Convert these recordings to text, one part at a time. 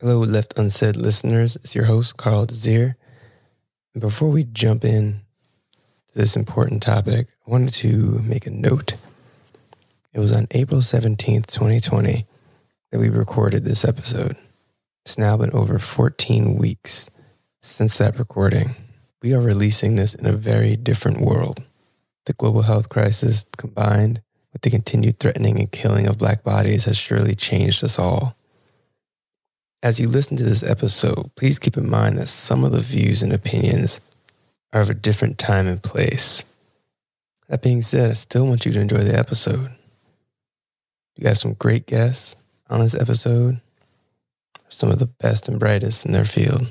Hello, Left Unsaid listeners. It's your host, Carl Desir. And before we jump in to this important topic, I wanted to make a note. It was on April 17th, 2020, that we recorded this episode. It's now been over 14 weeks since that recording. We are releasing this in a very different world. The global health crisis combined with the continued threatening and killing of Black bodies has surely changed us all. As you listen to this episode, please keep in mind that some of the views and opinions are of a different time and place. That being said, I still want you to enjoy the episode. You got some great guests on this episode, some of the best and brightest in their field,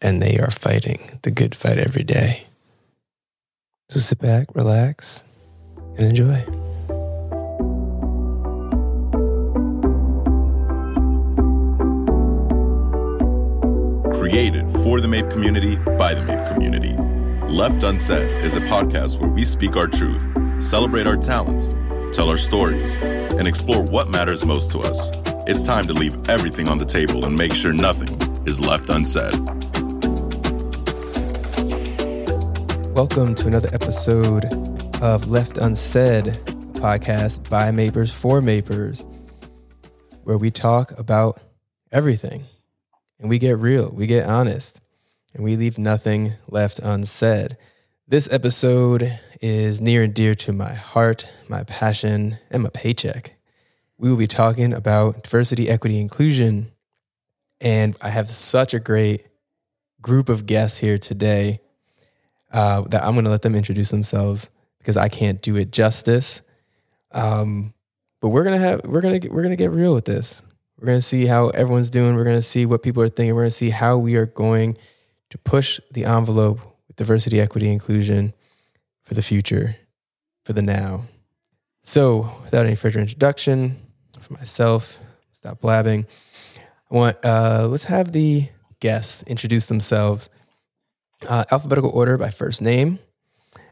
and they are fighting the good fight every day. So sit back, relax, and enjoy. Created for the MAIP community by the MAIP community. Left Unsaid is a podcast where we speak our truth, celebrate our talents, tell our stories, and explore what matters most to us. It's time to leave everything on the table and make sure nothing is left unsaid. Welcome to another episode of Left Unsaid, podcast by MAIPers for MAIPers, where we talk about everything and we get real, we get honest, and we leave nothing left unsaid. This episode is near and dear to my heart, my passion, and my paycheck. We will be talking about diversity, equity, inclusion, and I have such a great group of guests here today uh, that I'm going to let them introduce themselves because I can't do it justice. Um, but we're gonna have we're gonna we're gonna get real with this. We're going to see how everyone's doing. We're going to see what people are thinking. We're going to see how we are going to push the envelope with diversity, equity, inclusion for the future, for the now. So, without any further introduction, for myself, stop blabbing. I want uh, let's have the guests introduce themselves, uh, alphabetical order by first name,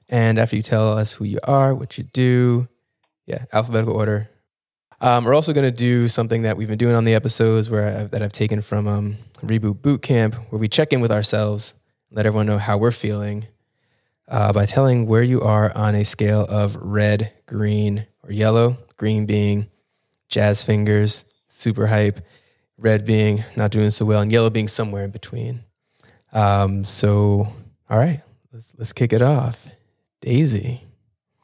and after you tell us who you are, what you do, yeah, alphabetical order um, we're also going to do something that we've been doing on the episodes where I've, that I've taken from um, Reboot Boot Camp, where we check in with ourselves, let everyone know how we're feeling uh, by telling where you are on a scale of red, green, or yellow. Green being jazz fingers, super hype, red being not doing so well, and yellow being somewhere in between. Um, so, all right, let's let's kick it off. Daisy.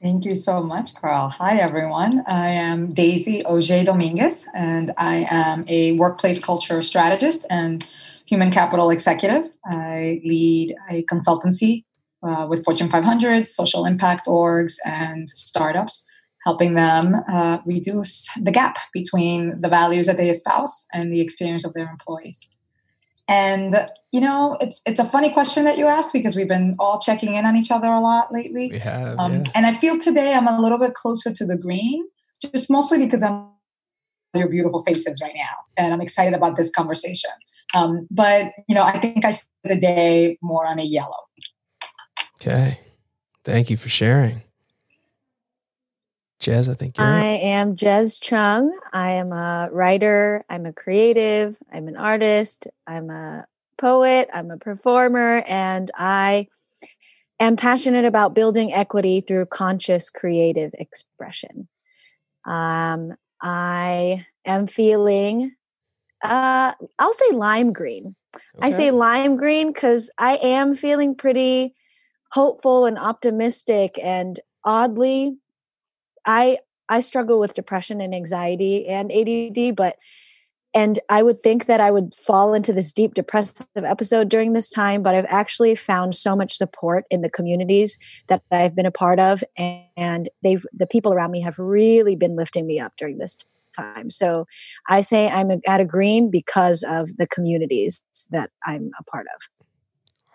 Thank you so much, Carl. Hi, everyone. I am Daisy Auger Dominguez, and I am a workplace culture strategist and human capital executive. I lead a consultancy uh, with Fortune 500, social impact orgs, and startups, helping them uh, reduce the gap between the values that they espouse and the experience of their employees. And you know, it's it's a funny question that you asked because we've been all checking in on each other a lot lately. We have, um, yeah. and I feel today I'm a little bit closer to the green, just mostly because I'm your beautiful faces right now, and I'm excited about this conversation. Um, but you know, I think I spent the day more on a yellow. Okay, thank you for sharing. Jez, I think you're I up. am Jez Chung. I am a writer. I'm a creative. I'm an artist. I'm a poet. I'm a performer. And I am passionate about building equity through conscious creative expression. Um, I am feeling, uh, I'll say lime green. Okay. I say lime green because I am feeling pretty hopeful and optimistic and oddly I I struggle with depression and anxiety and ADD, but and I would think that I would fall into this deep depressive episode during this time, but I've actually found so much support in the communities that I've been a part of, and they've the people around me have really been lifting me up during this time. So I say I'm at a green because of the communities that I'm a part of.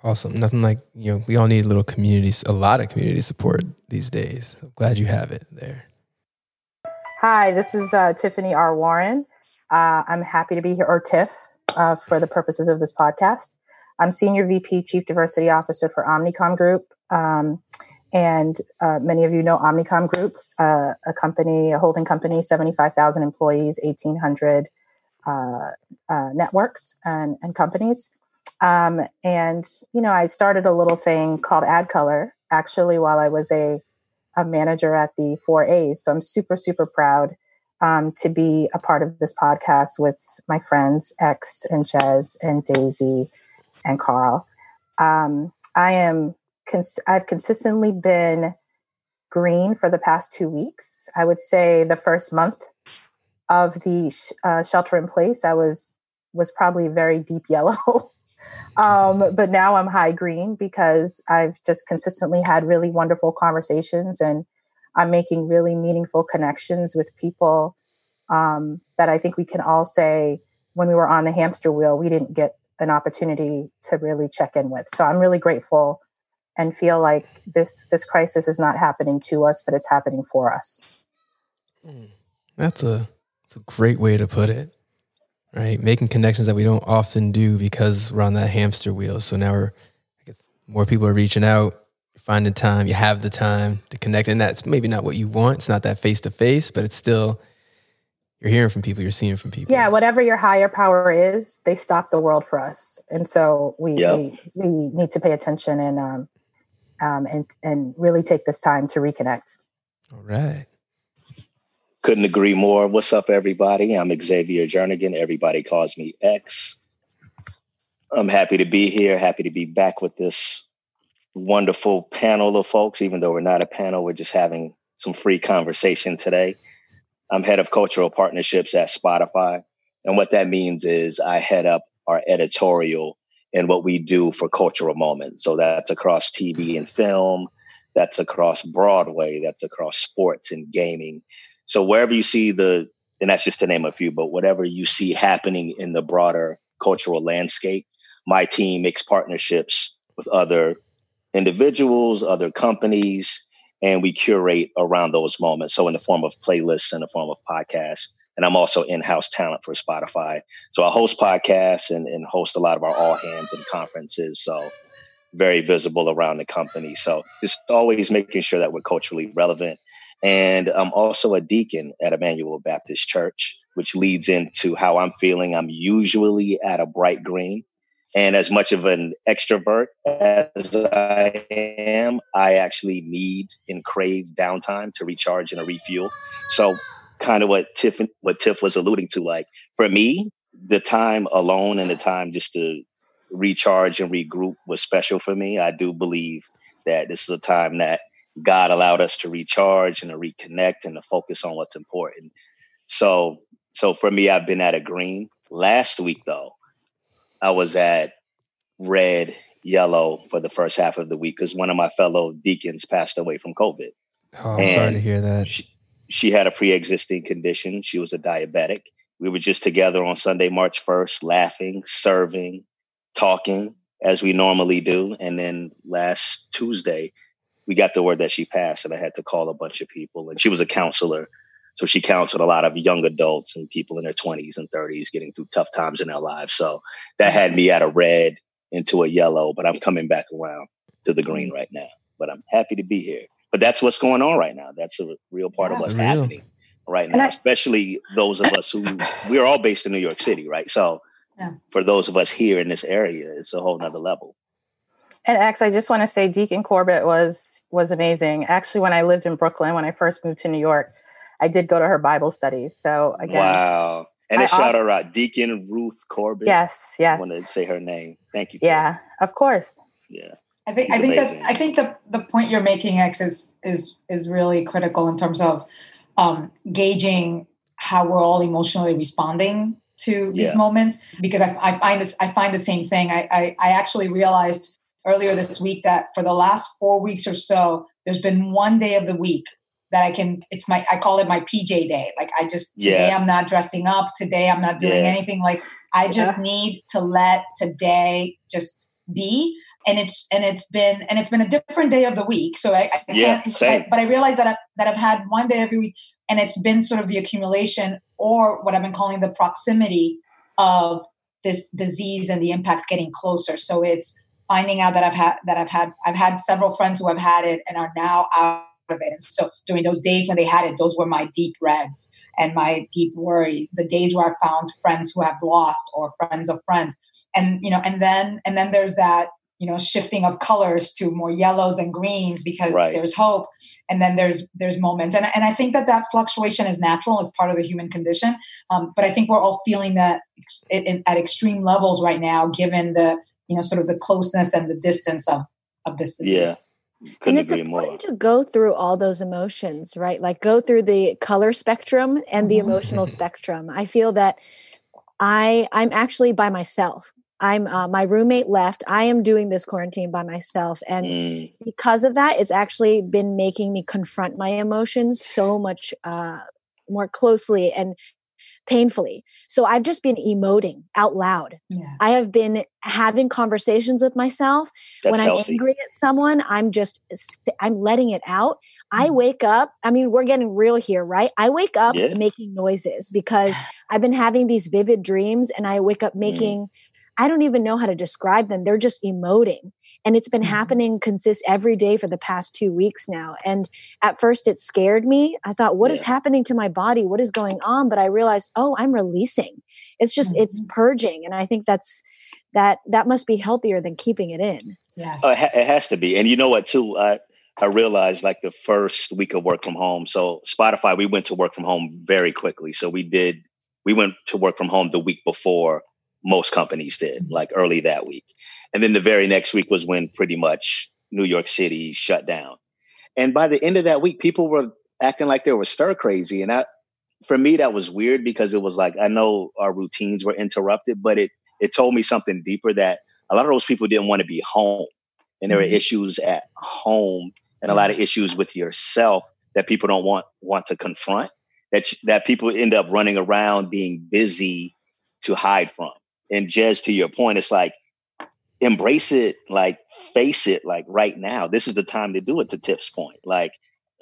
Awesome. Nothing like, you know, we all need a little communities, a lot of community support these days. I'm glad you have it there. Hi, this is uh, Tiffany R. Warren. Uh, I'm happy to be here, or TIFF, uh, for the purposes of this podcast. I'm Senior VP Chief Diversity Officer for Omnicom Group. Um, and uh, many of you know Omnicom Group's uh, a company, a holding company, 75,000 employees, 1,800 uh, uh, networks and, and companies. Um, and, you know, I started a little thing called AdColor actually while I was a, a manager at the 4A's. So I'm super, super proud um, to be a part of this podcast with my friends X and Jez and Daisy and Carl. Um, I am, cons- I've consistently been green for the past two weeks. I would say the first month of the sh- uh, shelter in place, I was was probably very deep yellow. Um, but now I'm high green because I've just consistently had really wonderful conversations and I'm making really meaningful connections with people um, that I think we can all say when we were on the hamster wheel, we didn't get an opportunity to really check in with. So I'm really grateful and feel like this this crisis is not happening to us, but it's happening for us. Hmm. That's a that's a great way to put it. Right, making connections that we don't often do because we're on that hamster wheel. So now we're, I guess, more people are reaching out, finding time. You have the time to connect, and that's maybe not what you want. It's not that face to face, but it's still you're hearing from people, you're seeing from people. Yeah, whatever your higher power is, they stop the world for us, and so we yep. we, we need to pay attention and um, um, and and really take this time to reconnect. All right. Couldn't agree more. What's up, everybody? I'm Xavier Jernigan. Everybody calls me X. I'm happy to be here. Happy to be back with this wonderful panel of folks. Even though we're not a panel, we're just having some free conversation today. I'm head of cultural partnerships at Spotify. And what that means is I head up our editorial and what we do for cultural moments. So that's across TV and film, that's across Broadway, that's across sports and gaming. So wherever you see the, and that's just to name a few, but whatever you see happening in the broader cultural landscape, my team makes partnerships with other individuals, other companies, and we curate around those moments. So in the form of playlists, in the form of podcasts, and I'm also in-house talent for Spotify. So I host podcasts and, and host a lot of our all hands and conferences. So very visible around the company. So just always making sure that we're culturally relevant. And I'm also a deacon at Emmanuel Baptist Church, which leads into how I'm feeling. I'm usually at a bright green. And as much of an extrovert as I am, I actually need and crave downtime to recharge and refuel. So kind of what Tiff what Tiff was alluding to. Like for me, the time alone and the time just to recharge and regroup was special for me. I do believe that this is a time that God allowed us to recharge and to reconnect and to focus on what's important. So so for me, I've been at a green. Last week though, I was at red, yellow for the first half of the week because one of my fellow deacons passed away from COVID. Oh, I'm and sorry to hear that. She, she had a pre-existing condition. She was a diabetic. We were just together on Sunday, March 1st, laughing, serving, talking as we normally do. And then last Tuesday, we got the word that she passed, and I had to call a bunch of people. And she was a counselor. So she counseled a lot of young adults and people in their 20s and 30s getting through tough times in their lives. So that had me at a red into a yellow, but I'm coming back around to the green right now. But I'm happy to be here but that's what's going on right now. That's a real part yeah, of what's real. happening right now, I, especially those of us who we're all based in New York City, right? So yeah. for those of us here in this area, it's a whole nother level. And X, I just want to say Deacon Corbett was was amazing. Actually, when I lived in Brooklyn, when I first moved to New York, I did go to her Bible studies. So again, wow. And a shout her out, Deacon Ruth Corbett. Yes, yes. I want to say her name. Thank you. Yeah, of course. Yeah. I think I think amazing. that I think the the point you're making, X, is is is really critical in terms of um, gauging how we're all emotionally responding to these yeah. moments. Because I, I, find this I find the same thing. I, I I actually realized earlier this week that for the last four weeks or so, there's been one day of the week that I can. It's my I call it my PJ day. Like I just today yeah. I'm not dressing up. Today I'm not doing yeah. anything. Like I just need to let today just be and it's and it's been and it's been a different day of the week. So I, I yeah, same. I, but I realize that I, that I've had one day every week, and it's been sort of the accumulation or what I've been calling the proximity of this disease and the impact getting closer. So it's finding out that I've had that I've had I've had several friends who have had it and are now out of it. And so during those days when they had it, those were my deep reds and my deep worries. The days where I found friends who have lost or friends of friends. And you know, and then and then there's that you know shifting of colors to more yellows and greens because right. there's hope and then there's there's moments and, and i think that that fluctuation is natural as part of the human condition um, but i think we're all feeling that at extreme levels right now given the you know sort of the closeness and the distance of of this disease. yeah Couldn't and it's important more. to go through all those emotions right like go through the color spectrum and the emotional spectrum i feel that i i'm actually by myself I'm uh, my roommate left. I am doing this quarantine by myself, and mm. because of that, it's actually been making me confront my emotions so much uh, more closely and painfully. So I've just been emoting out loud. Yeah. I have been having conversations with myself. That's when I'm healthy. angry at someone, I'm just I'm letting it out. Mm. I wake up, I mean, we're getting real here, right? I wake up yeah. making noises because I've been having these vivid dreams and I wake up mm. making mm. I don't even know how to describe them. They're just emoting. And it's been mm-hmm. happening consist every day for the past two weeks now. And at first it scared me. I thought, what yeah. is happening to my body? What is going on? But I realized, oh, I'm releasing. It's just, mm-hmm. it's purging. And I think that's, that that must be healthier than keeping it in. Yes. Uh, it has to be. And you know what, too? I, I realized like the first week of work from home. So Spotify, we went to work from home very quickly. So we did, we went to work from home the week before most companies did, mm-hmm. like early that week. And then the very next week was when pretty much New York City shut down. And by the end of that week, people were acting like they were stir crazy. And I, for me, that was weird because it was like, I know our routines were interrupted, but it, it told me something deeper that a lot of those people didn't want to be home. And there mm-hmm. are issues at home and a lot of issues with yourself that people don't want, want to confront that, that people end up running around being busy to hide from and Jez, to your point, it's like embrace it, like face it, like right now. This is the time to do it. To Tiff's point, like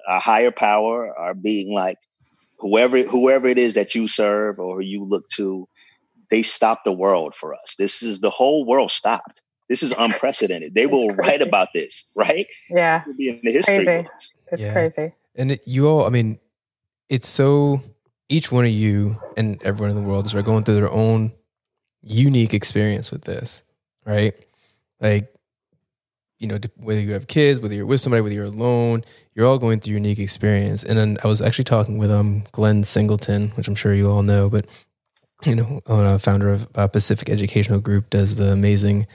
a higher power, our being like whoever whoever it is that you serve or you look to, they stopped the world for us. This is the whole world stopped. This is it's unprecedented. They will crazy. write about this, right? Yeah, It'll be in the history crazy. Books. It's yeah. crazy. And it, you all, I mean, it's so each one of you and everyone in the world is right going through their own unique experience with this, right? Like, you know, whether you have kids, whether you're with somebody, whether you're alone, you're all going through unique experience. And then I was actually talking with um Glenn Singleton, which I'm sure you all know, but you know, uh, founder of uh, Pacific Educational Group, does the amazing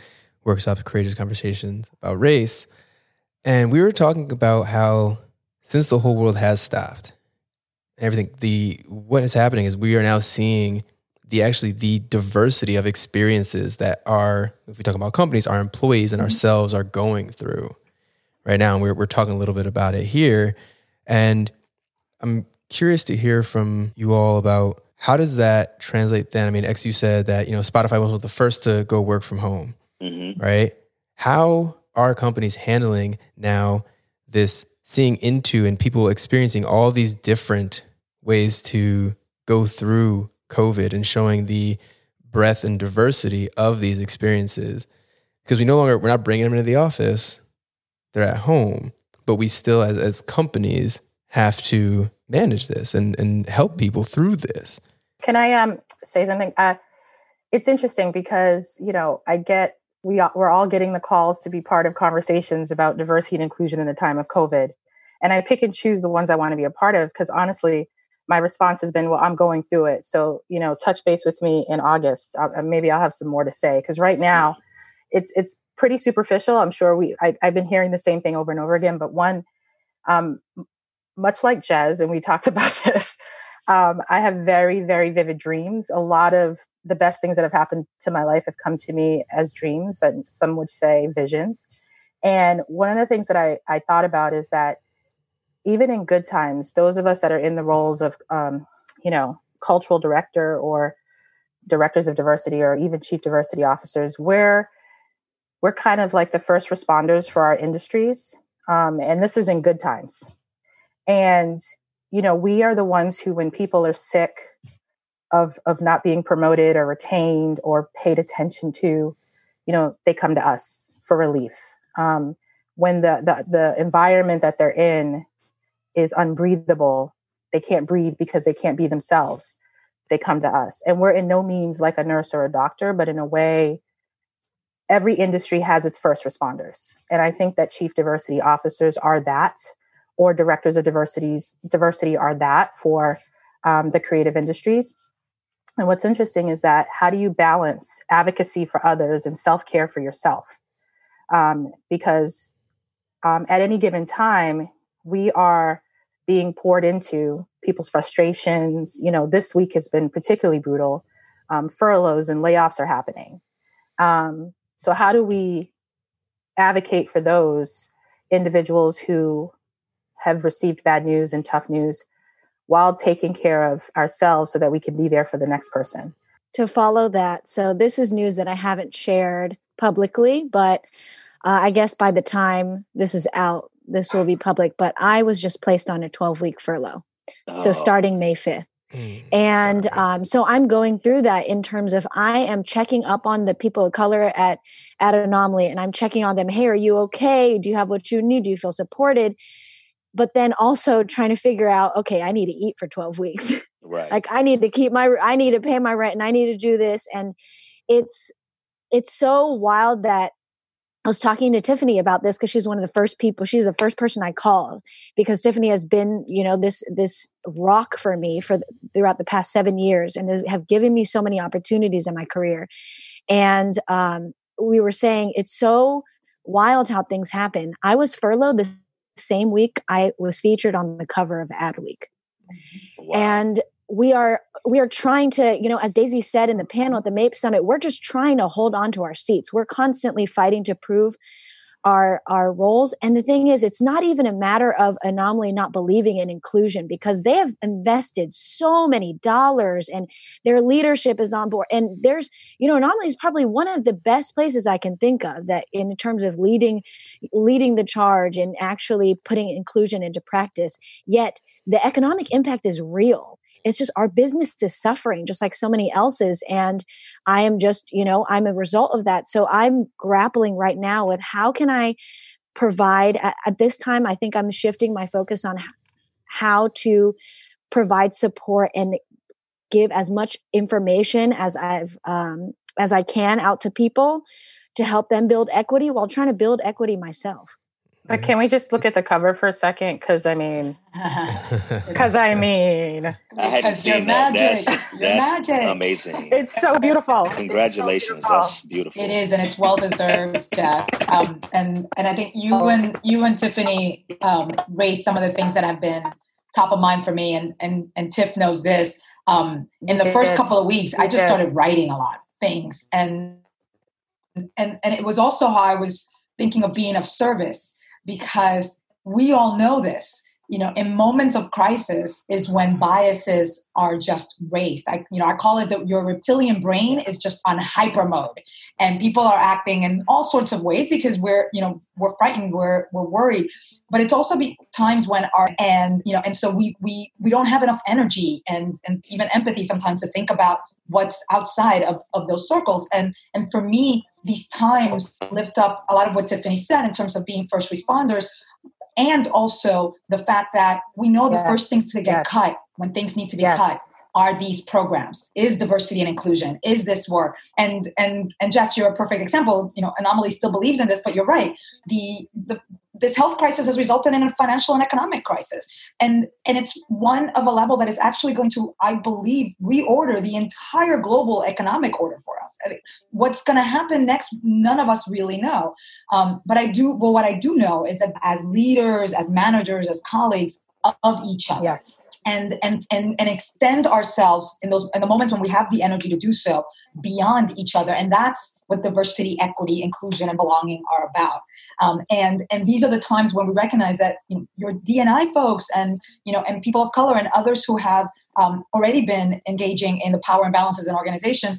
workshop, of courageous conversations about race. And we were talking about how since the whole world has stopped, everything, the what is happening is we are now seeing the actually the diversity of experiences that our if we talk about companies our employees and mm-hmm. ourselves are going through right now and we're, we're talking a little bit about it here and i'm curious to hear from you all about how does that translate then i mean x you said that you know spotify was the first to go work from home mm-hmm. right how are companies handling now this seeing into and people experiencing all these different ways to go through COVID and showing the breadth and diversity of these experiences. Because we no longer, we're not bringing them into the office, they're at home, but we still, as, as companies, have to manage this and, and help people through this. Can I um, say something? Uh, it's interesting because, you know, I get, we, we're all getting the calls to be part of conversations about diversity and inclusion in the time of COVID. And I pick and choose the ones I want to be a part of because honestly, my response has been, well, I'm going through it. So, you know, touch base with me in August. Uh, maybe I'll have some more to say. Cause right now it's, it's pretty superficial. I'm sure we, I, have been hearing the same thing over and over again, but one, um, much like Jez, and we talked about this, um, I have very, very vivid dreams. A lot of the best things that have happened to my life have come to me as dreams, and some would say visions. And one of the things that I, I thought about is that even in good times, those of us that are in the roles of, um, you know, cultural director or directors of diversity or even chief diversity officers, we're we're kind of like the first responders for our industries, um, and this is in good times. And you know, we are the ones who, when people are sick of of not being promoted or retained or paid attention to, you know, they come to us for relief. Um, when the, the the environment that they're in is unbreathable, they can't breathe because they can't be themselves. They come to us. And we're in no means like a nurse or a doctor, but in a way, every industry has its first responders. And I think that chief diversity officers are that, or directors of diversities, diversity are that for um, the creative industries. And what's interesting is that how do you balance advocacy for others and self care for yourself? Um, because um, at any given time, we are being poured into people's frustrations. You know, this week has been particularly brutal. Um, furloughs and layoffs are happening. Um, so, how do we advocate for those individuals who have received bad news and tough news while taking care of ourselves so that we can be there for the next person? To follow that, so this is news that I haven't shared publicly, but uh, I guess by the time this is out, this will be public. But I was just placed on a 12 week furlough. Oh. So starting May 5th. Mm, and um, so I'm going through that in terms of I am checking up on the people of color at at Anomaly, and I'm checking on them. Hey, are you okay? Do you have what you need? Do you feel supported? But then also trying to figure out, okay, I need to eat for 12 weeks. Right. like I need to keep my, I need to pay my rent, and I need to do this, and it's it's so wild that I was talking to Tiffany about this because she's one of the first people. She's the first person I called because Tiffany has been, you know, this this rock for me for throughout the past seven years and have given me so many opportunities in my career. And um, we were saying it's so wild how things happen. I was furloughed the same week I was featured on the cover of Adweek, wow. and we are we are trying to you know as daisy said in the panel at the MAIP summit we're just trying to hold on to our seats. We're constantly fighting to prove our our roles. And the thing is it's not even a matter of anomaly not believing in inclusion because they have invested so many dollars and their leadership is on board. And there's you know anomaly is probably one of the best places i can think of that in terms of leading leading the charge and actually putting inclusion into practice. Yet the economic impact is real it's just our business is suffering just like so many else's and i am just you know i'm a result of that. So i'm grappling right now with how can i provide at, at this time i think i'm shifting my focus on how to provide support and give as much information as i've um, as i can out to people to help them build equity while trying to build equity myself but can we just look at the cover for a second? Because I mean, because I mean, because you're magic. That's, you're that's magic. Amazing. It's so beautiful. Congratulations. So beautiful. That's beautiful. It is, and it's well deserved, Jess. Um, and and I think you and you and Tiffany um, raised some of the things that have been top of mind for me. And and and Tiff knows this. Um, in the first couple of weeks, I just started writing a lot of things, and and and it was also how I was thinking of being of service because we all know this. You know in moments of crisis is when biases are just raised. I you know i call it that your reptilian brain is just on hyper mode. And people are acting in all sorts of ways because we're you know we're frightened we're we're worried. But it's also be times when our and you know and so we we we don't have enough energy and and even empathy sometimes to think about what's outside of, of those circles. And and for me these times lift up a lot of what tiffany said in terms of being first responders and also the fact that we know yes. the first things to get yes. cut when things need to be yes. cut are these programs is diversity and inclusion is this work and and and jess you're a perfect example you know anomaly still believes in this but you're right the the this health crisis has resulted in a financial and economic crisis. And and it's one of a level that is actually going to i believe reorder the entire global economic order for us. I mean, what's going to happen next none of us really know. Um, but i do well what i do know is that as leaders as managers as colleagues of each other. Yes. And and and and extend ourselves in those in the moments when we have the energy to do so beyond each other. And that's what diversity equity inclusion and belonging are about. Um, and and these are the times when we recognize that you know, your dni folks and you know and people of color and others who have um, already been engaging in the power imbalances in organizations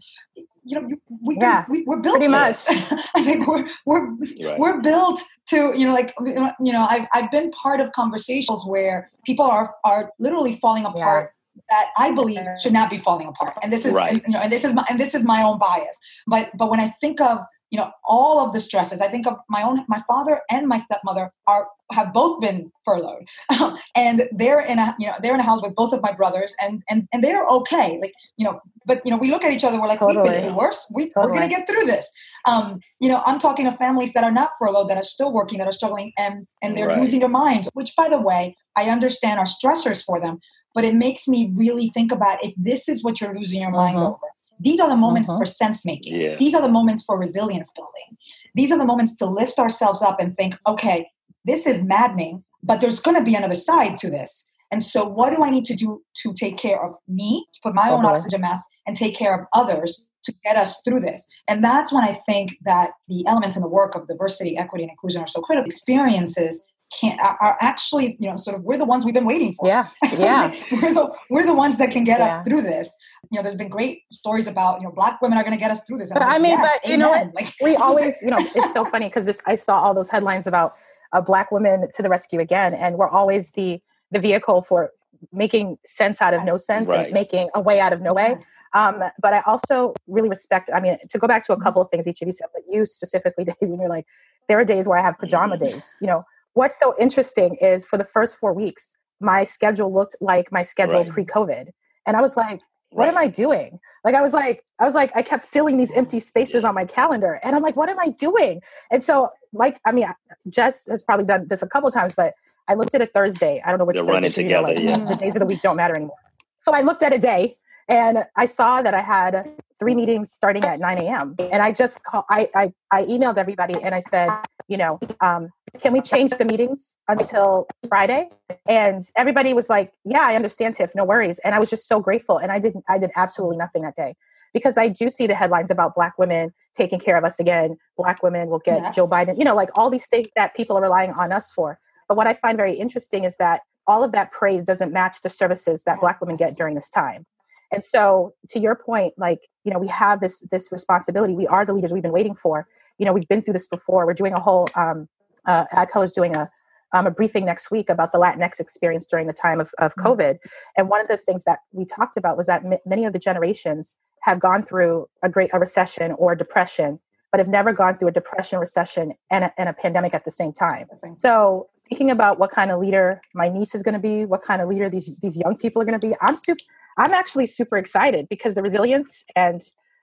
you know, we, yeah, we, are built pretty much. I think we're we're right. we're built to you know like you know I've I've been part of conversations where people are are literally falling apart. Yeah. That I believe should not be falling apart, and this is right. and, you know, and this is my and this is my own bias. But but when I think of you know all of the stresses i think of my own my father and my stepmother are have both been furloughed and they're in a you know they're in a house with both of my brothers and and and they're okay like you know but you know we look at each other we're like totally. we've been through worse we, totally. we're gonna get through this um you know i'm talking to families that are not furloughed that are still working that are struggling and and they're right. losing their minds which by the way i understand are stressors for them but it makes me really think about if this is what you're losing your mind mm-hmm. over these are the moments uh-huh. for sense making. Yeah. These are the moments for resilience building. These are the moments to lift ourselves up and think, okay, this is maddening, but there's going to be another side to this. And so, what do I need to do to take care of me, put my own oxygen mask, and take care of others to get us through this? And that's when I think that the elements in the work of diversity, equity, and inclusion are so critical. Experiences can are actually you know sort of we're the ones we've been waiting for yeah yeah we're, the, we're the ones that can get yeah. us through this you know there's been great stories about you know black women are going to get us through this but i mean yes, but you know what like, we always you know it's so funny because this i saw all those headlines about uh, black women to the rescue again and we're always the the vehicle for making sense out of yes. no sense right. and making a way out of no way yes. um, but i also really respect i mean to go back to a mm-hmm. couple of things each of you said but you specifically days when you're like there are days where i have pajama mm-hmm. days you know what's so interesting is for the first four weeks, my schedule looked like my schedule right. pre-COVID. And I was like, what right. am I doing? Like I was like, I was like, I kept filling these empty spaces on my calendar. And I'm like, what am I doing? And so, like, I mean, Jess has probably done this a couple times, but I looked at a Thursday. I don't know which They're Thursday. Together, like, yeah. The days of the week don't matter anymore. So I looked at a day and I saw that I had three meetings starting at 9 a.m. And I just call, I, I, I emailed everybody and I said, you know, um, can we change the meetings until Friday? And everybody was like, yeah, I understand, Tiff, no worries. And I was just so grateful. And I didn't, I did absolutely nothing that day because I do see the headlines about Black women taking care of us again. Black women will get yeah. Joe Biden, you know, like all these things that people are relying on us for. But what I find very interesting is that all of that praise doesn't match the services that Black women get during this time. And so to your point, like, you know, we have this this responsibility. We are the leaders we've been waiting for. You know, we've been through this before. We're doing a whole um uh AdColor's doing a um, a briefing next week about the Latinx experience during the time of, of mm-hmm. COVID. And one of the things that we talked about was that m- many of the generations have gone through a great a recession or depression, but have never gone through a depression, recession, and a, and a pandemic at the same time. So thinking about what kind of leader my niece is going to be, what kind of leader these these young people are going to be, I'm super. I'm actually super excited because the resilience and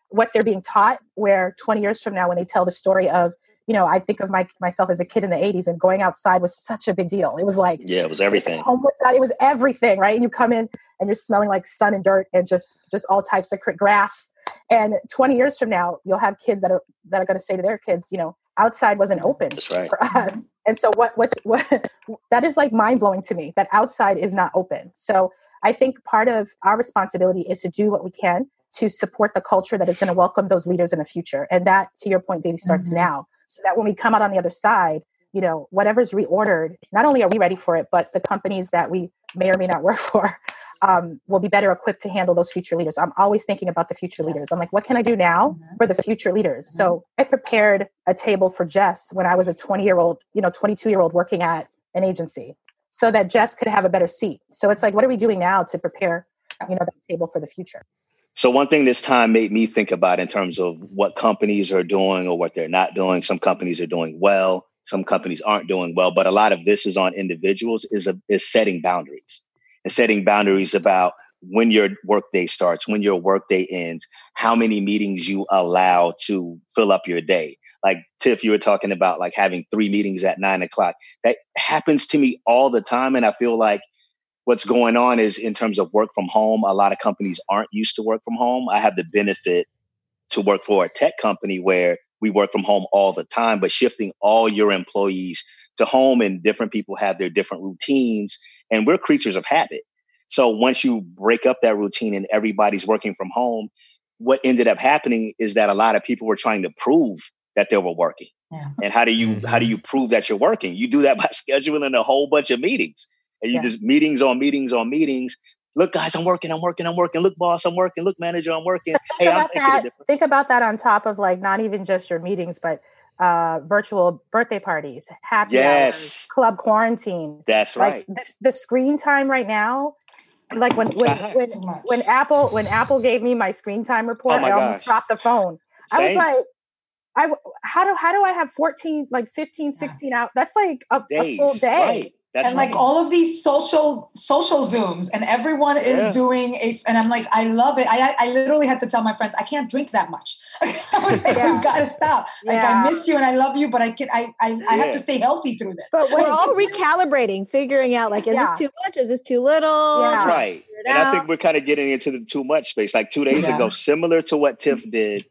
what they're being taught, where 20 years from now, when they tell the story of, you know, I think of my, myself as a kid in the 80s and going outside was such a big deal. It was like, yeah, it was everything. It was everything, right? And you come in and you're smelling like sun and dirt and just just all types of grass. And 20 years from now, you'll have kids that are that are going to say to their kids, you know, outside wasn't open right. for us. And so what what's what that is like mind blowing to me that outside is not open. So I think part of our responsibility is to do what we can to support the culture that is going to welcome those leaders in the future. And that, to your point, Daisy, starts mm-hmm. now. So that when we come out on the other side, you know, whatever's reordered, not only are we ready for it, but the companies that we may or may not work for um, will be better equipped to handle those future leaders. I'm always thinking about the future yes. leaders. I'm like, what can I do now mm-hmm. for the future leaders? Mm-hmm. So I prepared a table for Jess when I was a 20 year old, you know, 22 year old working at an agency so that Jess could have a better seat. So it's like, what are we doing now to prepare, you know, that table for the future? So one thing this time made me think about in terms of what companies are doing or what they're not doing. Some companies are doing well, some companies aren't doing well, but a lot of this is on individuals is a, is setting boundaries and setting boundaries about when your workday starts, when your workday ends, how many meetings you allow to fill up your day like Tiff, you were talking about like having three meetings at nine o'clock. That happens to me all the time. And I feel like what's going on is in terms of work from home, a lot of companies aren't used to work from home. I have the benefit to work for a tech company where we work from home all the time, but shifting all your employees to home and different people have their different routines and we're creatures of habit. So once you break up that routine and everybody's working from home, what ended up happening is that a lot of people were trying to prove that they were working. Yeah. And how do you mm-hmm. how do you prove that you're working? You do that by scheduling a whole bunch of meetings. And you yeah. just meetings on meetings on meetings. Look, guys, I'm working, I'm working, I'm working. Look, boss, I'm working. Look, manager, I'm working. Think hey, about I'm that. Think about that on top of like not even just your meetings, but uh, virtual birthday parties, happy yes. hours, club quarantine. That's right. Like the, the screen time right now like when when when, when Apple when Apple gave me my screen time report, oh I almost gosh. dropped the phone. Same. I was like, I how do how do I have 14 like 15 16 out that's like a, a full day right. That's and like all of these social social zooms and everyone Yeah. is doing a and i'm like i love it i i literally had to tell my friends i can't drink that much i was like Yeah. we've got to stop like Yeah. i miss you and i love you but i can i i, I have to stay healthy through this but We're all recalibrating, figuring out like, is Yeah. this too much? Is this too little? Yeah. Trying right. figure it And I think we're kind of getting into the too much space. Like two days Yeah. ago, similar to what Tiff mm-hmm. did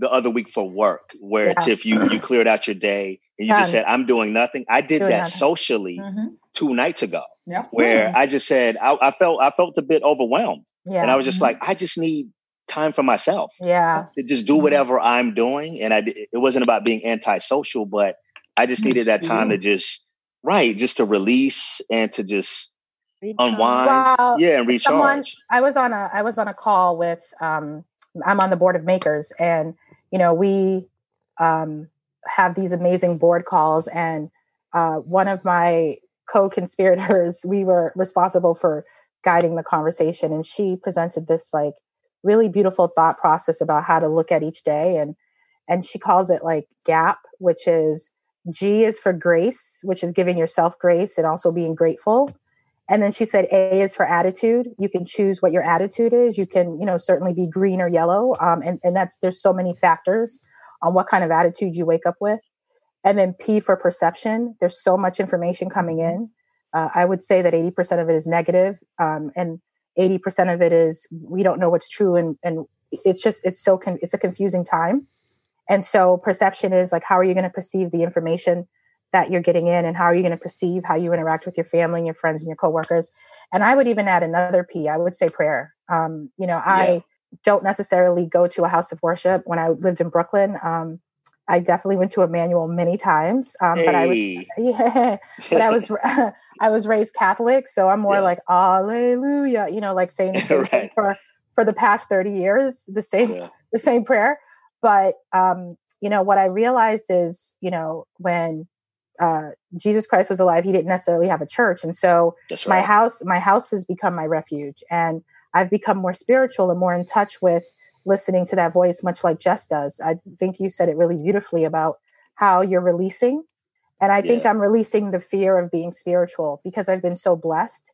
the other week for work, where Yeah. Tiff, you you cleared out your day and you just said, "I'm doing nothing." I did Doing that nothing. socially Mhm. two nights ago, Yep. where I just said I, I felt I felt a bit overwhelmed, yeah and I was just Mhm. like, I just need time for myself yeah to just do Mhm. whatever I'm doing, and I it wasn't about being antisocial, but I just needed that time to just right, just to release and to just Recharge. unwind, Wow. yeah, and recharge. Someone- I was on a I was on a call with um I'm on the board of makers and you know we um have these amazing board calls and uh one of my co-conspirators we were responsible for guiding the conversation and she presented this like really beautiful thought process about how to look at each day and and she calls it like gap which is G is for grace which is giving yourself grace and also being grateful and then she said A is for attitude. You can choose what your attitude is. You can, you know, certainly be green or yellow. Um, and, and that's there's so many factors on what kind of attitude you wake up with. And then P for perception. There's so much information coming in. Uh, I would say that 80% of it is negative, um, and 80% of it is we don't know what's true, and and it's just it's so con- it's a confusing time. And so perception is like how are you going to perceive the information that you're getting in and how are you going to perceive how you interact with your family and your friends and your coworkers and i would even add another p i would say prayer um, you know i Yeah. don't necessarily go to a house of worship when i lived in brooklyn um, i definitely went to Emmanuel many times um, but i was yeah but i was i was raised catholic so i'm more Yeah. like hallelujah you know like saying the same thing for for the past 30 years the same Yeah. the same prayer but um you know what i realized is you know when uh jesus christ was alive he didn't necessarily have a church and so That's my house my house has become my refuge and i've become more spiritual and more in touch with listening to that voice much like jess does i think you said it really beautifully about how you're releasing and i think Yeah. i'm releasing the fear of being spiritual because i've been so blessed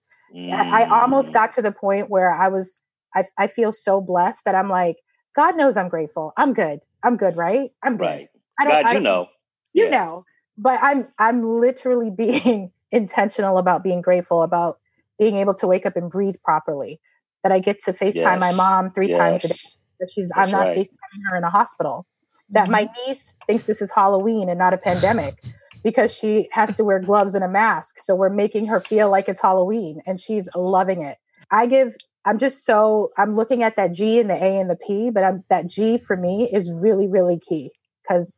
I, I almost Mm. got to the point where I was, I, I feel so blessed that I'm like, God knows I'm grateful. I'm good. I'm good, right? I'm good. right. I don't, God, I you don't- know. you Yeah. know, but I'm, I'm literally being intentional about being grateful about being able to wake up and breathe properly. That I get to FaceTime my mom three times a day. That she's, That's I'm not right. FaceTiming her in a hospital. That my mm-hmm. niece thinks this is Halloween and not a pandemic because she has to wear gloves and a mask. So we're making her feel like it's Halloween and she's loving it. I give, I'm just so, I'm looking at that G and the A and the P, but I'm, that G for me is really, really key because,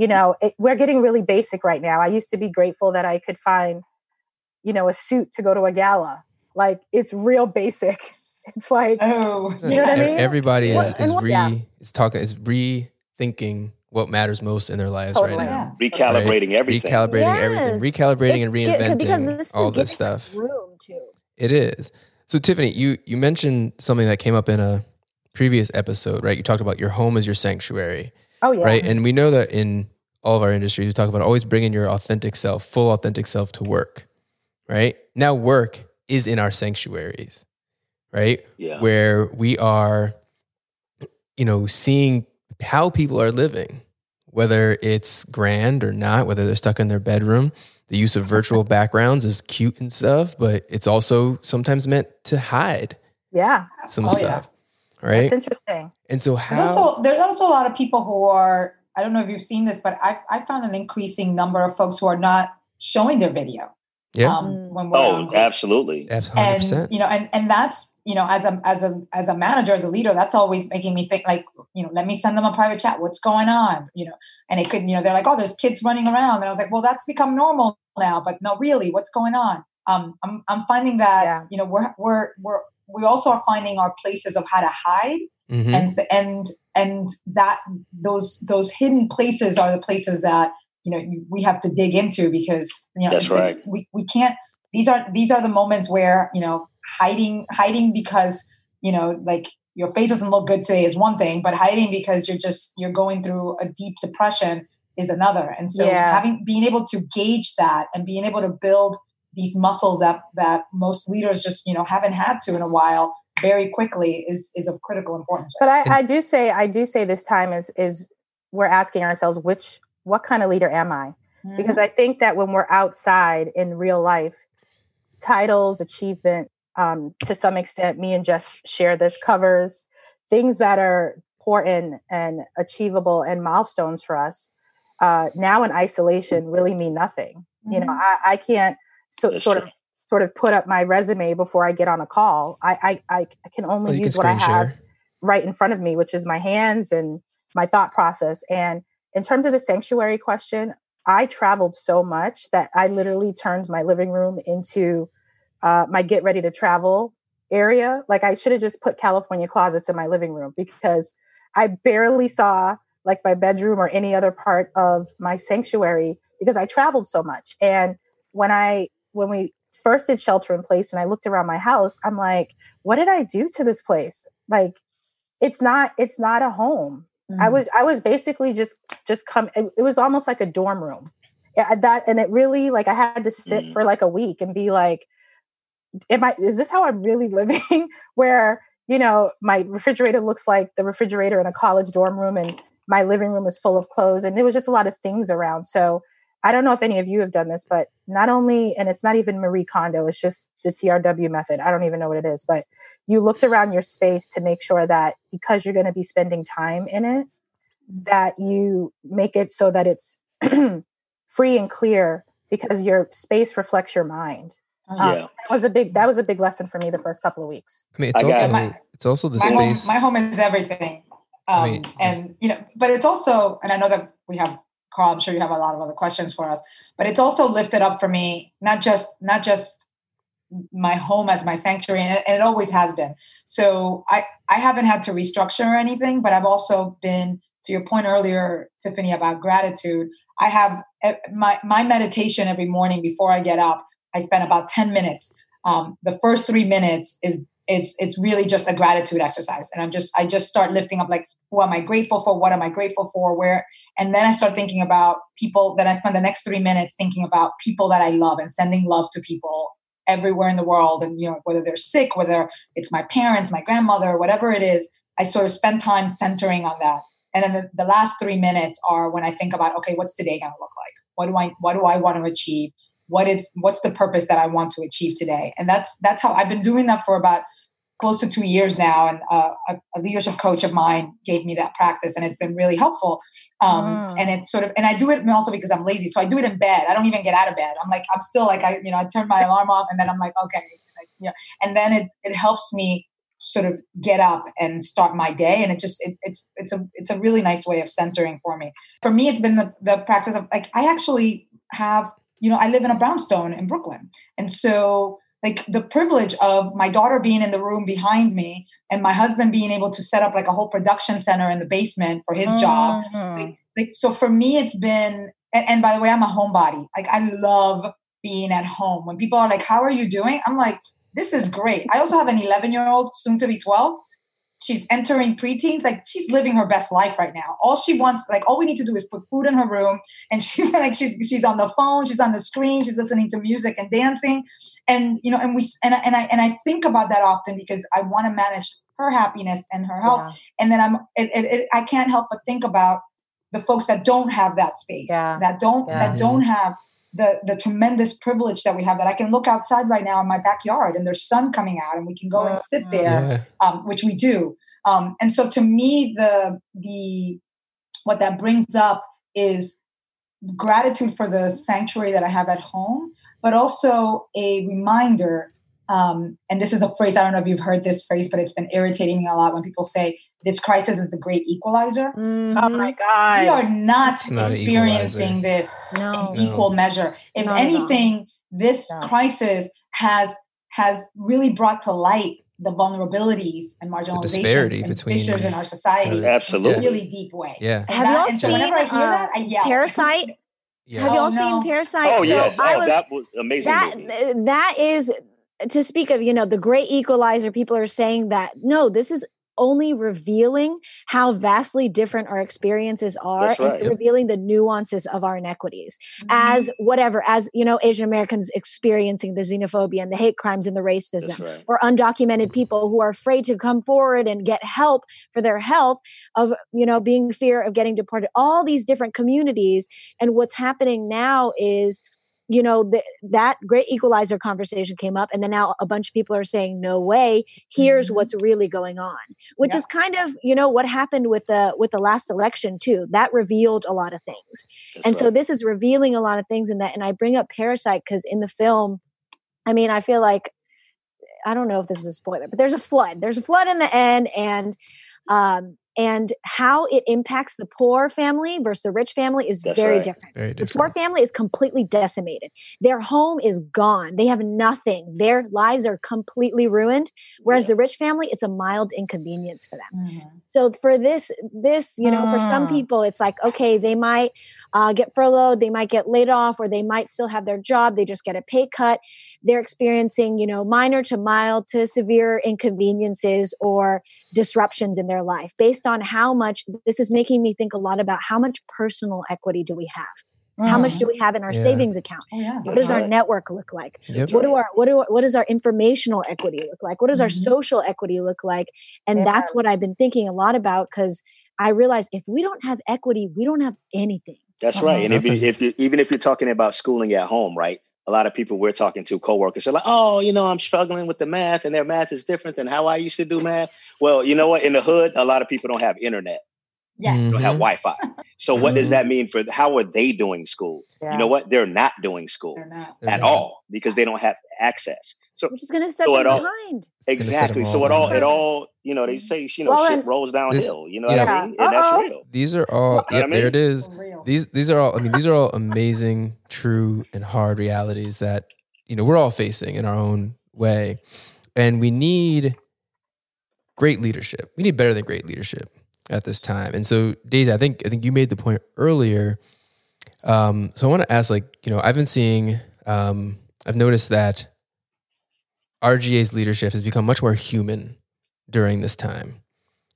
you know, it, we're getting really basic right now. I used to be grateful that I could find, you know, a suit to go to a gala. Like it's real basic. It's like, oh You know what I mean? Everybody is, is re yeah. is talking is rethinking what matters most in their lives Totally. right now. yeah Recalibrating everything. Recalibrating everything, recalibrating and It's gi- reinventing this all this stuff. Room too. It is. So Tiffany, you you mentioned something that came up in a previous episode, right? You talked about your home as your sanctuary, oh yeah. right? And we know that in all of our industries, we talk about always bringing your authentic self, full authentic self to work, right? Now work is in our sanctuaries, right? Yeah. Where we are, you know, seeing how people are living, whether it's grand or not, whether they're stuck in their bedroom. The use of virtual backgrounds is cute and stuff, but it's also sometimes meant to hide Yeah. some Oh, yeah. Stuff, right? That's interesting. and so There's how? also there's also a lot of people who are I don't know if you've seen this, but I I found an increasing number of folks who are not showing their video. yeah, Um, Mm. when we're Oh, group. absolutely. that's hundred and percent. you know and and that's you know as a as a as a manager as a leader that's always making me think like you know let me send them a private chat what's going on you know and it could you know they're like oh there's kids running around and i was like well that's become normal now but no really what's going on um i'm i'm finding that Yeah. you know we're we're we're we also are finding our places of how to hide Mhm. and and and that those those hidden places are the places that you know we have to dig into because you know That's it's- right. we we can't these are these are the moments where you know hiding hiding because you know like your face doesn't look good today is one thing, but hiding because you're just you're going through a deep depression is another. And so Yeah. having being able to gauge that and being able to build these muscles that that most leaders just you know haven't had to in a while very quickly is is of critical importance. But I, I do say I do say this time is is we're asking ourselves which what kind of leader am I? Mm-hmm. Because I think that when we're outside in real life, titles, achievement, um, to some extent, me and Jess share this covers things that are important and achievable and milestones for us. Uh, now in isolation really mean nothing. You know, Mhm. I, I can't so, That's sort true. of sort of put up my resume before I get on a call. I I, I, can only Well, you can use what I have share. right in front of me, which is my hands and my thought process. And in terms of the sanctuary question, I traveled so much that I literally turned my living room into uh, my get ready to travel area. Like I should have just put California closets in my living room because I barely saw like my bedroom or any other part of my sanctuary because I traveled so much. And when I when we first did shelter in place and I looked around my house, I'm like, what did I do to this place? Like it's not it's not a home. I Mhm. was I was basically just just come it, it was almost like a dorm room. Yeah, that and it really like I had to sit Mhm. for like a week and be like am I is this how I'm really living where you know my refrigerator looks like the refrigerator in a college dorm room and my living room is full of clothes and there was just a lot of things around. So I don't know if any of you have done this, but not only, and it's not even Marie Kondo, it's just the TRW method. I don't even know what it is, but you looked around your space to make sure that because you're going to be spending time in it, that you make it so that it's free and clear because your space reflects your mind. Oh, Um, Yeah. That was a big, that was a big lesson for me the first couple of weeks. I mean, it's I also it. it's also the my home, space. my home is everything. Um, I mean- and you know, but it's also, and I know that we have Carl. I'm sure you have a lot of other questions for us, but it's also lifted up for me not just not just my home as my sanctuary, and it, always has been. So I I haven't had to restructure or anything, but I've also been to your point earlier, Tiffany, about gratitude. I have eh, my my meditation every morning before I get up. I spend about ten minutes. Um, the first three minutes is it's it's really just a gratitude exercise and i'm just i just start lifting up like who am i grateful for? What am i grateful for? Where and then i start thinking about people that i spend the next three minutes thinking about people that i love and sending love to people everywhere in the world. And you know whether they're sick whether it's my parents my grandmother whatever it is i sort of spend time centering on that. And then the, the last three minutes are when i think about okay what's today going to look like? What do i what do i want to achieve? What is what's the purpose that i want to achieve today? And that's that's how i've been doing that for about close to two years now, and uh, a, a leadership coach of mine gave me that practice, and it's been really helpful. Um, Mm. And it's sort of, and I do it also because I'm lazy, so I do it in bed. I don't even get out of bed. I'm like, I'm still like, I, you know, I turn my alarm off, and then I'm like, okay, like, yeah, and then it it helps me sort of get up and start my day and it just it, it's it's a it's a really nice way of centering for me for me it's been the, the practice of like i actually have you know i live in a brownstone in brooklyn and so like the privilege of my daughter being in the room behind me and my husband being able to set up like a whole production center in the basement for his job. Mhm. like, like so for me it's been and, and by the way i'm a homebody. Like i love being at home. When people are like how are you doing? I'm like this is great. I also have an 11 year old soon to be 12 she's entering preteens like she's living her best life right now all she wants like all we need to do is put food in her room and she's like she's she's on the phone she's on the screen she's listening to music and dancing and you know and we and I, and I and I think about that often because I want to manage her happiness and her health Yeah. and then I'm it, it, it, I can't help but think about the folks that don't have that space Yeah. that don't Yeah. that don't have the the tremendous privilege that we have that I can look outside right now in my backyard and there's sun coming out and we can go and sit there yeah. um, which we do. Um, and so to me, the the what that brings up is gratitude for the sanctuary that I have at home, but also a reminder. Um, and this is a phrase I don't know if you've heard this phrase, but it's been irritating me a lot when people say this crisis is the great equalizer. Oh Mhm. my We God. are not not experiencing this No. in equal measure. If Not at all. anything, this No. crisis has has really brought to light the vulnerabilities and marginalizations disparity and between fissures in our society others. in a Absolutely. really deep way. Yeah. And, Have that, y'all and so whenever I seen, hear uh, that, I yell. Parasite? Yeah. Have Oh, y'all no. seen Parasite? Oh So yes, I oh was that was amazing. that movie. that is to speak of you know the great equalizer people are saying that no this is only revealing how vastly different our experiences are right. and revealing the nuances of our inequities as mm-hmm. whatever as you know asian americans experiencing the xenophobia and the hate crimes and the racism right. or undocumented people who are afraid to come forward and get help for their health of you know being fear of getting deported all these different communities and what's happening now is you know the, that great equalizer conversation came up and then now a bunch of people are saying no way here's Mhm. what's really going on which Yeah. is kind of you know what happened with the with the last election too that revealed a lot of things That's and so this is revealing a lot of things in that and i bring up parasite because in the film i mean i feel like i don't know if this is a spoiler but there's a flood there's a flood in the end and um and how it impacts the poor family versus the rich family is very right. different Very the poor family is completely decimated their home is gone they have nothing their lives are completely ruined whereas Yeah. the rich family it's a mild inconvenience for them Mhm. so for this this you know for some Mm. people it's like okay they might uh, get furloughed they might get laid off or they might still have their job they just get a pay cut they're experiencing you know minor to mild to severe inconveniences or disruptions in their life based on how much this is making me think a lot about how much personal equity do we have how much do we have in our Yeah. savings account Oh yeah. what does our network look like Yep. what do our what do what does our informational equity look like what does our Mhm. social equity look like and Yeah. that's what i've been thinking a lot about because i realize if we don't have equity we don't have anything That's right. And if you, if you even if you're talking about schooling at home, right? A lot of people we're talking to, coworkers, are like, "Oh, you know, I'm struggling with the math, and their math is different than how I used to do math." Well, you know what? In the hood, a lot of people don't have internet, Yes. they don't have Mhm. Wi-Fi. So, what does mm-hmm. that mean for how are they doing school? Yeah. You know what? They're not doing school not. At not. all because they don't have access. So which is going to set So them all- behind It's set exactly. them So it all all it all you know they mm-hmm. say you know Well, shit rolls downhill. you know you what know- I mean? And that's real. These are all. Well, Yeah, I there mean- it is. These these are all. I mean, these are all amazing, true, and hard realities that you know we're all facing in our own way, and we need great leadership. We need better than great leadership at this time. And so, Daisy, I think I think you made the point earlier. Um, so I want to ask, like, you know, I've been seeing, um, I've noticed that RGA's leadership has become much more human during this time,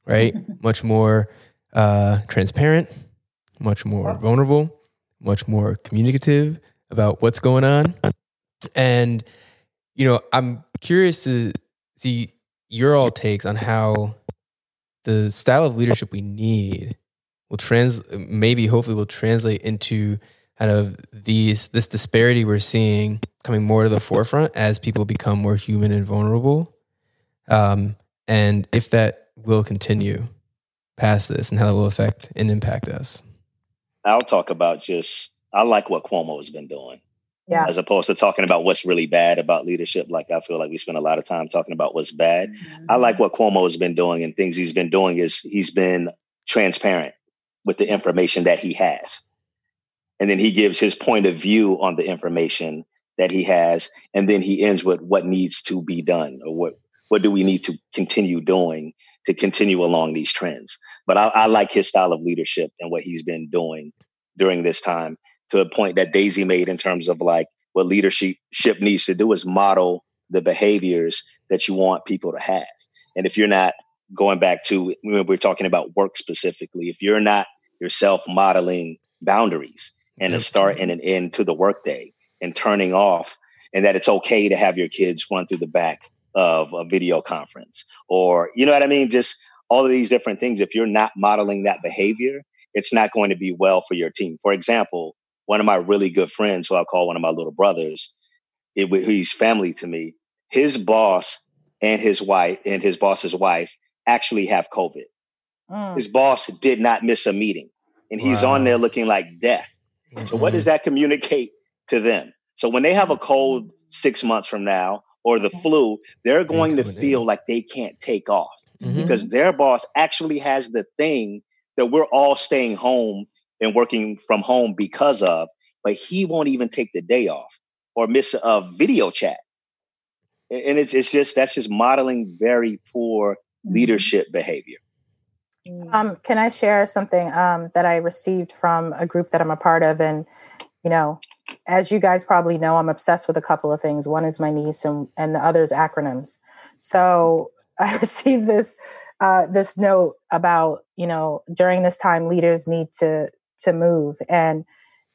right? much more uh, transparent, much more vulnerable, much more communicative about what's going on. And, you know, I'm curious to see your all takes on how the style of leadership we need will trans maybe hopefully will translate into kind of these this disparity we're seeing coming more to the forefront as people become more human and vulnerable um, and if that will continue past this and how that will affect and impact us I'll talk about just I like what Cuomo has been doing. Yeah. As opposed to talking about what's really bad about leadership. Like I feel like we spend a lot of time talking about what's bad. Mhm. I like what Cuomo has been doing and things he's been doing is he's been transparent with the information that he has. And then he gives his point of view on the information that he has. And then he ends with what needs to be done or what, what do we need to continue doing to continue along these trends. But I, I like his style of leadership and what he's been doing during this time to a point that Daisy made in terms of like what leadership ship needs to do is model the behaviors that you want people to have. And if you're not going back to when we're talking about work specifically, if you're not yourself modeling boundaries and a start and an end to the workday and turning off, and that it's okay to have your kids run through the back of a video conference, or you know what I mean? Just all of these different things. If you're not modeling that behavior, it's not going to be well for your team. For example, one of my really good friends, who I call one of my little brothers, it, he's family to me. His boss and his wife and his boss's wife actually have COVID. Mm. His boss did not miss a meeting, and he's Wow. on there looking like death. So, what does that communicate to them? So, when they have a cold six months from now or the flu, they're going to feel like they can't take off Mhm. because their boss actually has the thing that we're all staying home and working from home because of, but he won't even take the day off or miss a video chat. And it's it's just that's just modeling very poor leadership behavior. Mm. Um, can I share something um, that I received from a group that I'm a part of? And, you know, as you guys probably know, I'm obsessed with a couple of things. One is my niece, and, and the other is acronyms. So I received this uh, this note about you know during this time leaders need to to move. And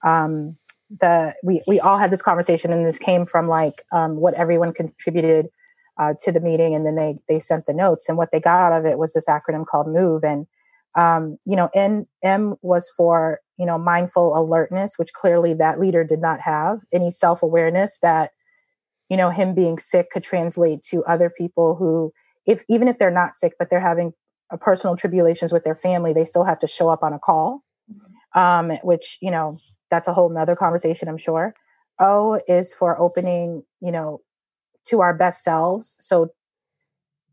um, the we we all had this conversation and this came from like um, what everyone contributed uh, to the meeting. And then they they sent the notes. And what they got out of it was this acronym called move. And um, you know n m was for you know mindful alertness which clearly that leader did not have. Any self-awareness that you know him being sick could translate to other people who if even if they're not sick but they're having personal tribulations with their family they still have to show up on a call. Mm-hmm. Um, which you know that's a whole nother conversation, I'm sure. O is for opening, you know, to our best selves. So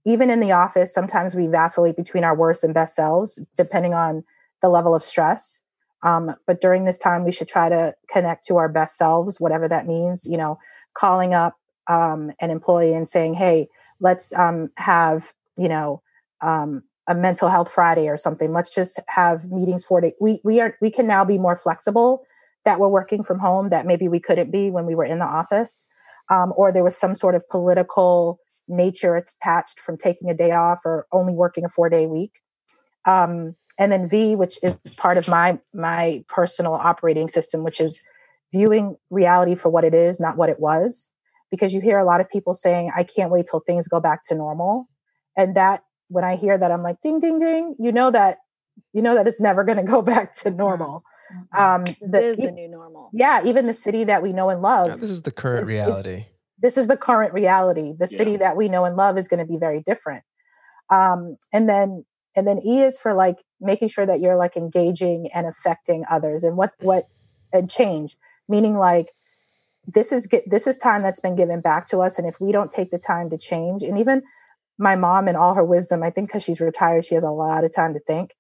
even in the office, sometimes we vacillate between our worst and best selves, depending on the level of stress. Um, but during this time, we should try to connect to our best selves, whatever that means. You know, calling up um, an employee and saying, "Hey, let's um, have you know um, a mental health Friday or something. Let's just have meetings for day." We we are we can now be more flexible that we're working from home that maybe we couldn't be when we were in the office, um, or there was some sort of political nature attached from taking a day off or only working a four day week. Um, and then V, which is part of my my personal operating system, which is viewing reality for what it is, not what it was. Because you hear a lot of people saying, "I can't wait till things go back to normal," and that when I hear that, I'm like, "Ding, ding, ding!" You know that you know that it's never going to go back to normal. Mm-hmm. Um, this the, is the new normal. Yeah, even the city that we know and love. Yeah, this is the current is, reality. Is, this is the current reality. The yeah. city that we know and love is going to be very different. Um, and then and then E is for like making sure that you're like engaging and affecting others and what what and change meaning like this is this is time that's been given back to us and if we don't take the time to change and even my mom and all her wisdom i think because she's retired she has a lot of time to think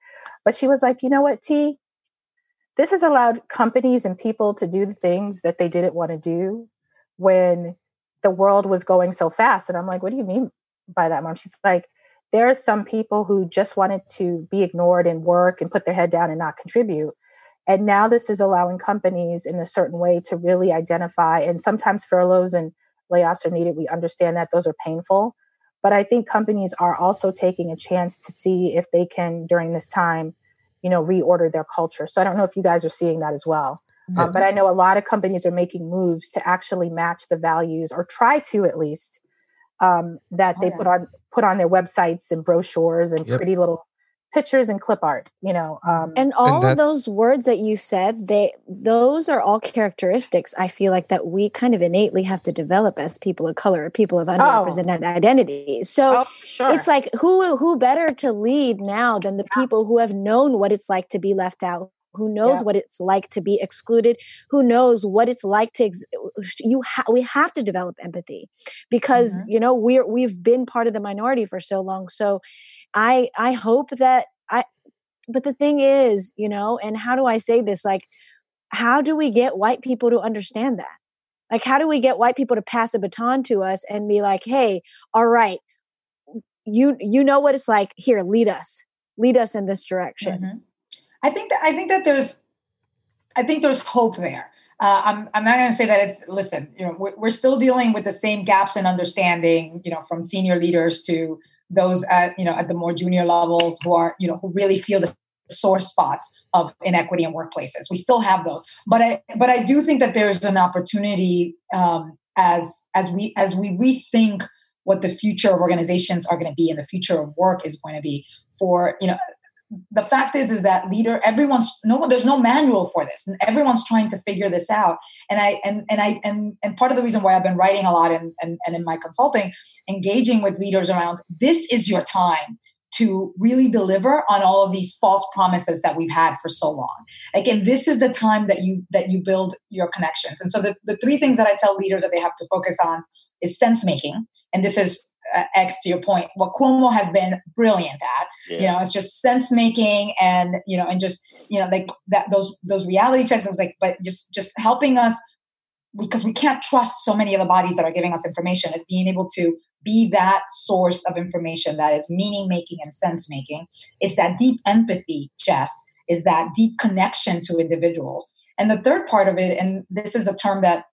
but she was like you know what t this has allowed companies and people to do the things that they didn't want to do when the world was going so fast. And I'm like, what do you mean by that, mom? She's like, there are some people who just wanted to be ignored and work and put their head down and not contribute. And now this is allowing companies in a certain way to really identify, and sometimes furloughs and layoffs are needed. We understand that those are painful. But I think companies are also taking a chance to see if they can, during this time, you know reorder their culture so i don't know if you guys are seeing that as well mm-hmm. um, but i know a lot of companies are making moves to actually match the values or try to at least um, that oh, they yeah. put on put on their websites and brochures and yep. pretty little pictures and clip art you know um, and all and of those words that you said they those are all characteristics i feel like that we kind of innately have to develop as people of color or people of underrepresented oh. identities so oh, sure. it's like who who better to lead now than the yeah. people who have known what it's like to be left out who knows yeah. what it's like to be excluded who knows what it's like to ex- you ha- we have to develop empathy because mm-hmm. you know we're we've been part of the minority for so long so i i hope that i but the thing is you know and how do i say this like how do we get white people to understand that like how do we get white people to pass a baton to us and be like hey all right you you know what it's like here lead us lead us in this direction mm-hmm. I think that I think that there's I think there's hope there. Uh, I'm I'm not going to say that it's listen. You know, we're, still dealing with the same gaps in understanding. You know, from senior leaders to those at you know at the more junior levels who are you know who really feel the sore spots of inequity in workplaces. We still have those, but I but I do think that there's an opportunity um, as as we as we rethink what the future of organizations are going to be and the future of work is going to be for you know the fact is is that leader everyone's no there's no manual for this. And everyone's trying to figure this out. And i and and i and and part of the reason why i've been writing a lot and and, and in my consulting engaging with leaders around this is your time to really deliver on all of these false promises that we've had for so long. Again this is the time that you that you build your connections. And so the, the three things that i tell leaders that they have to focus on is sense making. And this is uh, X to your point, what Cuomo has been brilliant at. Yeah. You know, it's just sense making and you know, and just you know, like that those those reality checks. I was like, but just just helping us because we can't trust so many of the bodies that are giving us information is being able to be that source of information that is meaning making and sense making. It's that deep empathy, Jess, is that deep connection to individuals. And the third part of it, and this is a term that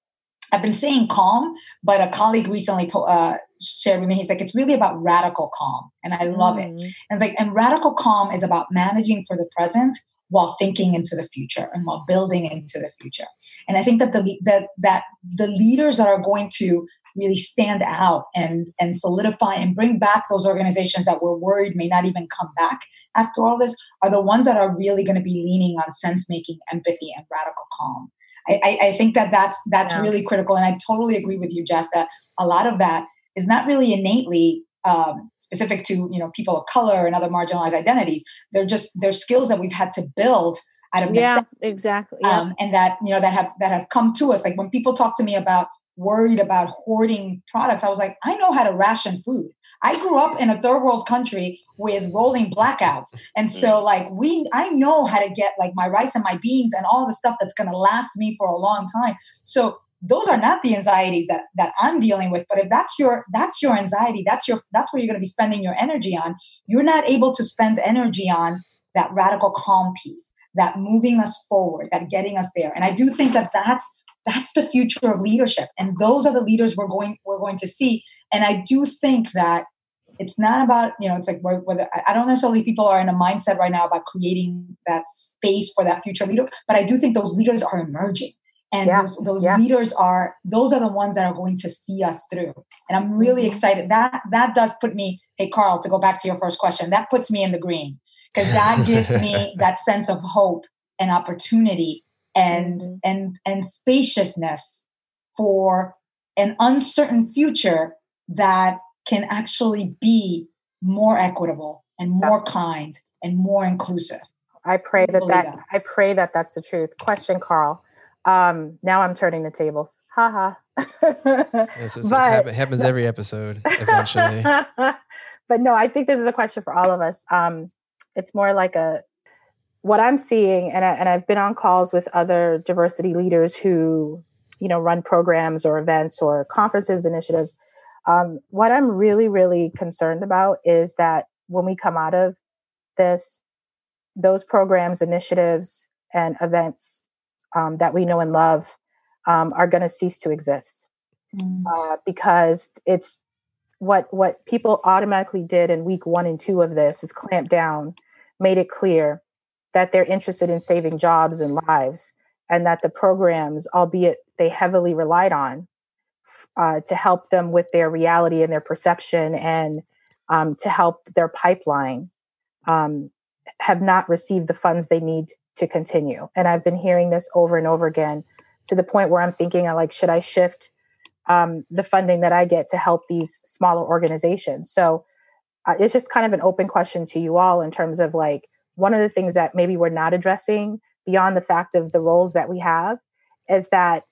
I've been saying calm, but a colleague recently told, uh, shared with me, he's like, it's really about radical calm. And I love mm. it. And it's like, and radical calm is about managing for the present while thinking into the future and while building into the future. And I think that the that that the leaders that are going to really stand out and and solidify and bring back those organizations that we're worried may not even come back after all this are the ones that are really going to be leaning on sense making empathy and radical calm I, I, think that that's that's yeah. really critical and i totally agree with you jess that a lot of that is not really innately um, specific to you know people of color and other marginalized identities. They're just they're skills that we've had to build out of yeah exactly yeah. Um, and that you know that have that have come to us. Like when people talk to me about worried about hoarding products i was like i know how to ration food. I grew up in a third world country with rolling blackouts. And so mm. like we i know how to get like my rice and my beans and all the stuff that's going to last me for a long time. So those are not the anxieties that that I'm dealing with. But if that's your that's your anxiety, that's your that's where you're going to be spending your energy on. You're not able to spend energy on that radical calm piece, that moving us forward, that getting us there. And I do think that that's that's the future of leadership, and those are the leaders we're going we're going to see. And I do think that it's not about you know it's like whether i don't necessarily people are in a mindset right now about creating that space for that future leader but i do think those leaders are emerging and yeah. those, those yeah. leaders are those are the ones that are going to see us through and i'm really mm-hmm. excited that that does put me hey carl to go back to your first question that puts me in the green because that gives me that sense of hope and opportunity and mm-hmm. and and spaciousness for an uncertain future that can actually be more equitable and more yeah. kind and more inclusive i pray that that, that i pray that that's the truth question carl um, now I'm turning the tables. Ha ha. yes, it's, but, it happens every episode eventually. but no, I think this is a question for all of us. Um, it's more like a what I'm seeing, and I, and I've been on calls with other diversity leaders who, you know, run programs or events or conferences initiatives. Um, what I'm really, really concerned about is that when we come out of this, those programs, initiatives, and events um, that we know and love um, are going to cease to exist mm. uh, because it's what what people automatically did in week one and two of this is clamp down, made it clear that they're interested in saving jobs and lives, and that the programs, albeit they heavily relied on uh, to help them with their reality and their perception and um, to help their pipeline, um, have not received the funds they need to continue. And I've been hearing this over and over again to the point where I'm thinking, like, should I shift um, the funding that I get to help these smaller organizations? So uh, it's just kind of an open question to you all in terms of like one of the things that maybe we're not addressing beyond the fact of the roles that we have is that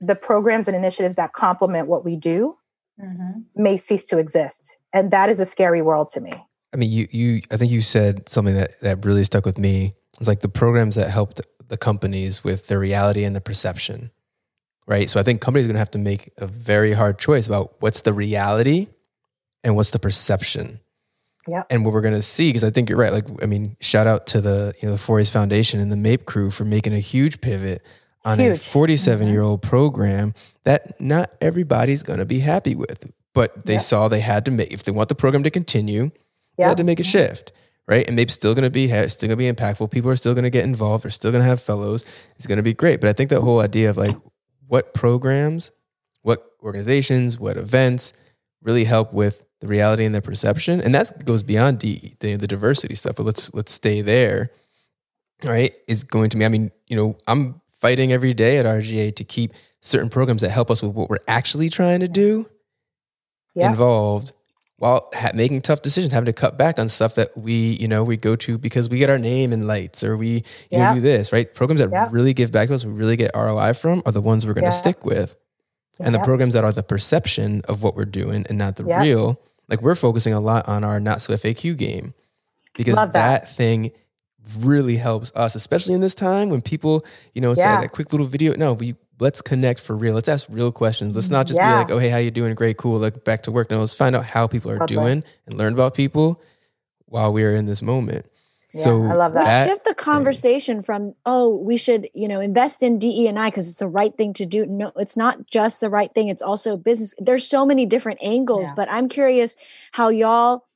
the programs and initiatives that complement what we do mm-hmm. may cease to exist. And that is a scary world to me. I mean, you, you, I think you said something that, that really stuck with me it's like the programs that helped the companies with the reality and the perception, right? So I think companies are going to have to make a very hard choice about what's the reality and what's the perception. Yeah. And what we're going to see, because I think you're right. Like, I mean, shout out to the, you know, the 4A's Foundation and the MAIP crew for making a huge pivot on huge. a 47 year old mm-hmm. program that not everybody's going to be happy with. But they saw they had to make, if they want the program to continue, they had to make a shift right? And maybe still going to be still going to be impactful. People are still going to get involved. They're still going to have fellows. It's going to be great. But I think that whole idea of like what programs, what organizations, what events really help with the reality and the perception, and that goes beyond the, the, the diversity stuff. But let's let's stay there. Right? Is going to be. I mean, you know, I'm fighting every day at RGA to keep certain programs that help us with what we're actually trying to do yeah. involved while ha- making tough decisions, having to cut back on stuff that we, you know, we go to because we get our name in lights or we, you yeah. know, do this, right? Programs that yeah. really give back to us, we really get ROI from are the ones we're going to yeah. stick with. And the programs that are the perception of what we're doing and not the real, like we're focusing a lot on our not so FAQ game because that. that. thing really helps us, especially in this time when people, you know, say that quick little video. No, we let's connect for real. Let's ask real questions. Let's not just yeah. be like, oh, hey, how you doing? Great, cool. Like back to work. No, let's find out how people are okay. doing and learn about people while we're in this moment. Yeah, so I love that. that shift the conversation from oh we should you know invest in DE and I because it's the right thing to do. No, it's not just the right thing. It's also business. There's so many different angles, Yeah. but I'm curious how y'all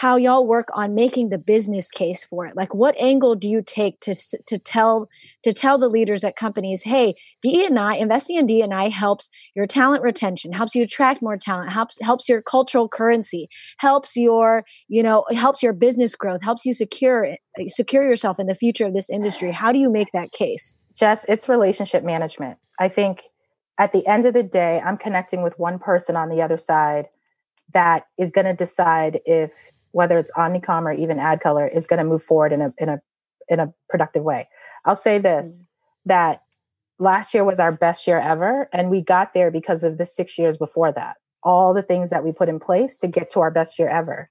how y'all work on making the business case for it. Like what angle do you take to to tell to tell the leaders at companies, hey, DE and I investing in DE and I helps your talent retention, helps you attract more talent, helps helps your cultural currency, helps your you know helps your business growth helps you secure eh, secure yourself in the future of this industry how do you make that case Jess, it's relationship management. I think at the end of the day, I'm connecting with one person on the other side that is going to decide if whether it's Omnicom or even AdColor is going to move forward in a in a in a productive way. I'll say this mm. that last year was our best year ever and we got there because of the 6 years before that. All the things that we put in place to get to our best year ever.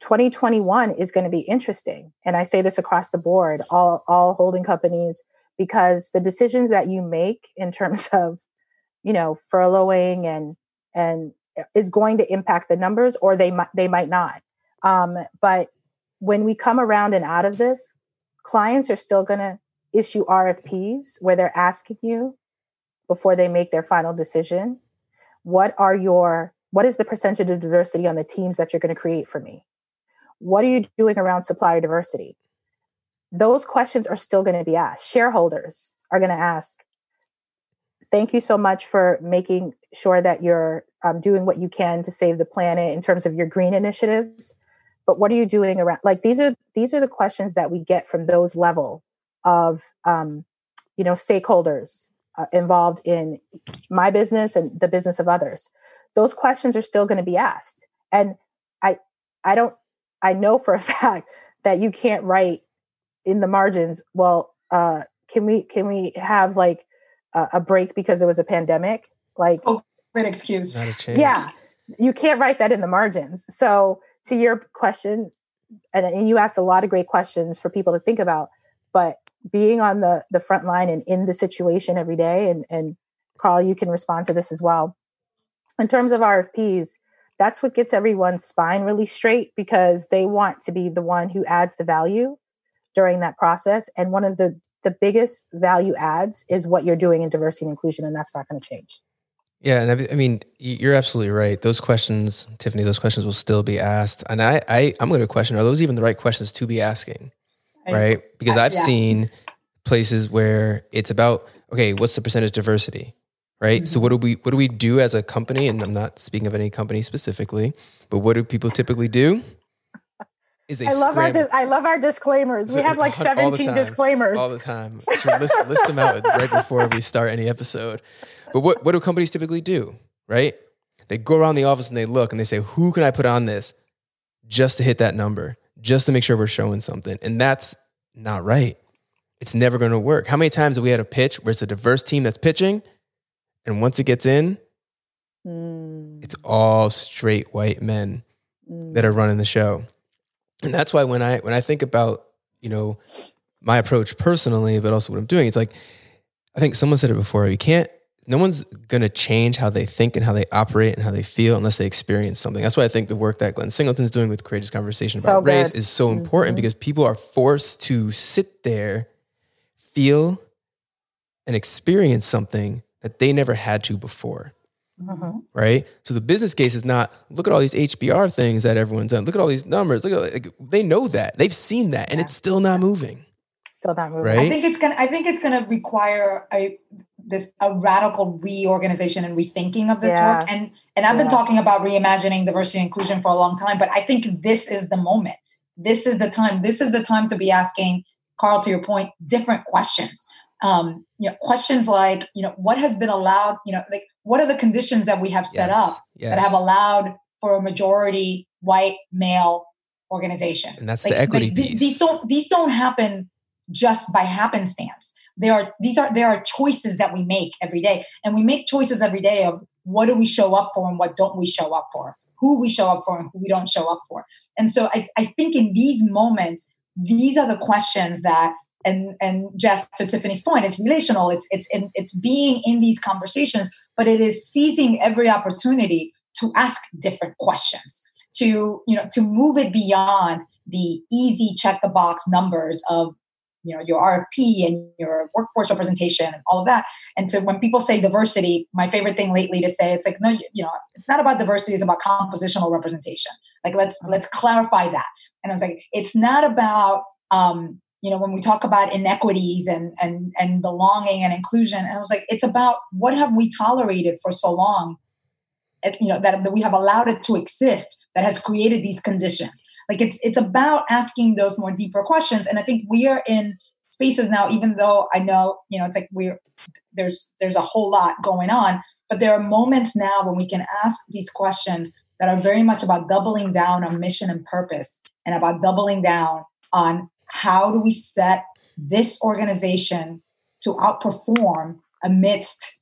2021 is going to be interesting and I say this across the board all all holding companies because the decisions that you make in terms of you know furloughing and and uh, is going to impact the numbers or they might they might not um, but when we come around and out of this clients are still going to issue rfps where they're asking you before they make their final decision what are your what is the percentage of diversity on the teams that you're going to create for me what are you doing around supplier diversity those questions are still going to be asked. Shareholders are going to ask, thank you so much for making sure that you're um, doing what you can to save the planet in terms of your green initiatives. But what are you doing around? Like these are these are the questions that we get from those level of um, you know stakeholders uh, involved in my business and the business of others. Those questions are still going to be asked, and I I don't I know for a fact that you can't write in the margins well uh can we can we have like a, a break because there was a pandemic like Oh, Good excuse. not a yeah you can't write that in the margins so to your question and, and you asked a lot of great questions for people to think about but being on the the front line and in the situation every day and and carl you can respond to this as well. In terms of rfps that's what gets everyone's spine really straight because they want to be the one who adds the value during that process and one of the the biggest value adds is what you're doing in diversity and inclusion and that's not going to change Yeah, and I, I mean, you're absolutely right. Those questions, Tiffany, those questions will still be asked. And I, I I'm going to question: Are those even the right questions to be asking? I- right? Because I- I've yeah. seen places where it's about okay, what's the percentage diversity, right? So Mm-hmm. what do we what do we do as a company? And I'm not speaking of any company specifically, but what do people typically do? Is they i love our dis- i love our disclaimers we have like all 17 time, disclaimers all the time. List, list them out right before we start any episode. But what what do companies typically do? Right? They go around the office and they look and they say, "Who can I put on this?" Just to hit that number, just to make sure we're showing something, and that's not right. It's never going to work. How many times have we had a pitch where it's a diverse team that's pitching, and once it gets in, Mm, it's all straight white men mm. that are running the show. And that's why when I when I think about, you know, my approach personally, but also what I'm doing, it's like I think someone said it before, you can't no one's gonna change how they think and how they operate and how they feel unless they experience something. That's why I think the work that Glenn Singleton's doing with Courageous Conversation So about race is so important Mhm. because people are forced to sit there, feel, and experience something that they never had to before Mhm. right? So the business case is not look at all these HBR things that everyone's done. Look at all these numbers. Look at like, they know that they've seen that, and Yeah. it's still not moving. still not moving Right? I think it's gonna. I think it's gonna require a this a radical reorganization and rethinking of this Yeah. work. And and I've been talking about reimagining diversity and inclusion for a long time, but I think this is the moment. This is the time. This is the time to be asking Carl, to your point, different questions. Um, you know, questions like, you know, what has been allowed. You know, like what are the conditions that we have set Yes. up Yes. that have allowed for a majority white male organization. And that's the equity these, piece. These don't these don't happen just by happenstance. There are these are there are choices that we make every day, and we make choices every day of what do we show up for and what don't we show up for, who we show up for and who we don't show up for. And so I, I think in these moments, these are the questions that and and just to Tiffany's point, it's relational. It's it's it's being in these conversations, but it is seizing every opportunity to ask different questions, to you know to move it beyond the easy check the box numbers of you know your RFP and your workforce representation and all of that. And so when people say diversity, my favorite thing lately to say it's like no, you know, it's not about diversity; it's about compositional representation. Like let's let's clarify that. And I was like, it's not about um, you know when we talk about inequities and and and belonging and inclusion. And I was like, it's about what have we tolerated for so long, you know, that, that we have allowed it to exist that has created these conditions like it's it's about asking those more deeper questions and i think we are in spaces now even though i know you know it's like we're there's there's a whole lot going on but there are moments now when we can ask these questions that are very much about doubling down on mission and purpose and about doubling down on how do we set this organization to outperform amidst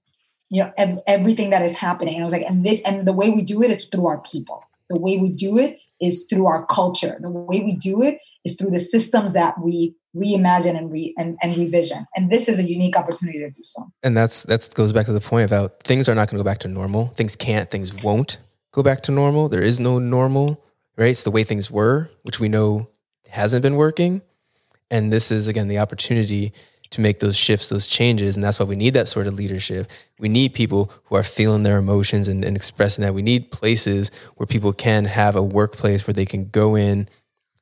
you know ev- everything that is happening. And i was like and this and the way we do it is through our people. The way we do it is through our culture. The way we do it is through the systems that we reimagine and re and, and revision. And this is a unique opportunity to do so. And that's that goes back to the point about things are not going to go back to normal. Things can't, things won't go back to normal. There is no normal, right? It's the way things were, which we know hasn't been working. And this is again the opportunity to make those shifts, those changes. And that's why we need that sort of leadership. We need people who are feeling their emotions and, and, expressing that. We need places where people can have a workplace where they can go in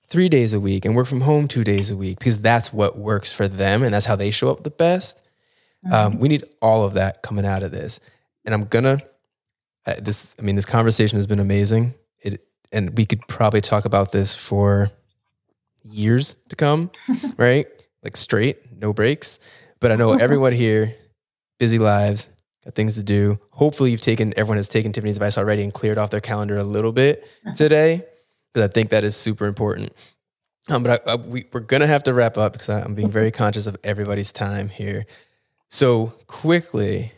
three days a week and work from home two days a week because that's what works for them and that's how they show up the best. Um, mm-hmm. Um, we need all of that coming out of this. And I'm gonna uh, this. I mean, this conversation has been amazing. It and we could probably talk about this for years to come, right? Like straight no breaks. But I know everyone here, busy lives, got things to do. Hopefully, you've taken everyone has taken Tiffany's advice already and cleared off their calendar a little bit today because I think that is super important. Um, but I, I, we, we're gonna have to wrap up because I, I'm being very conscious of everybody's time here. So quickly,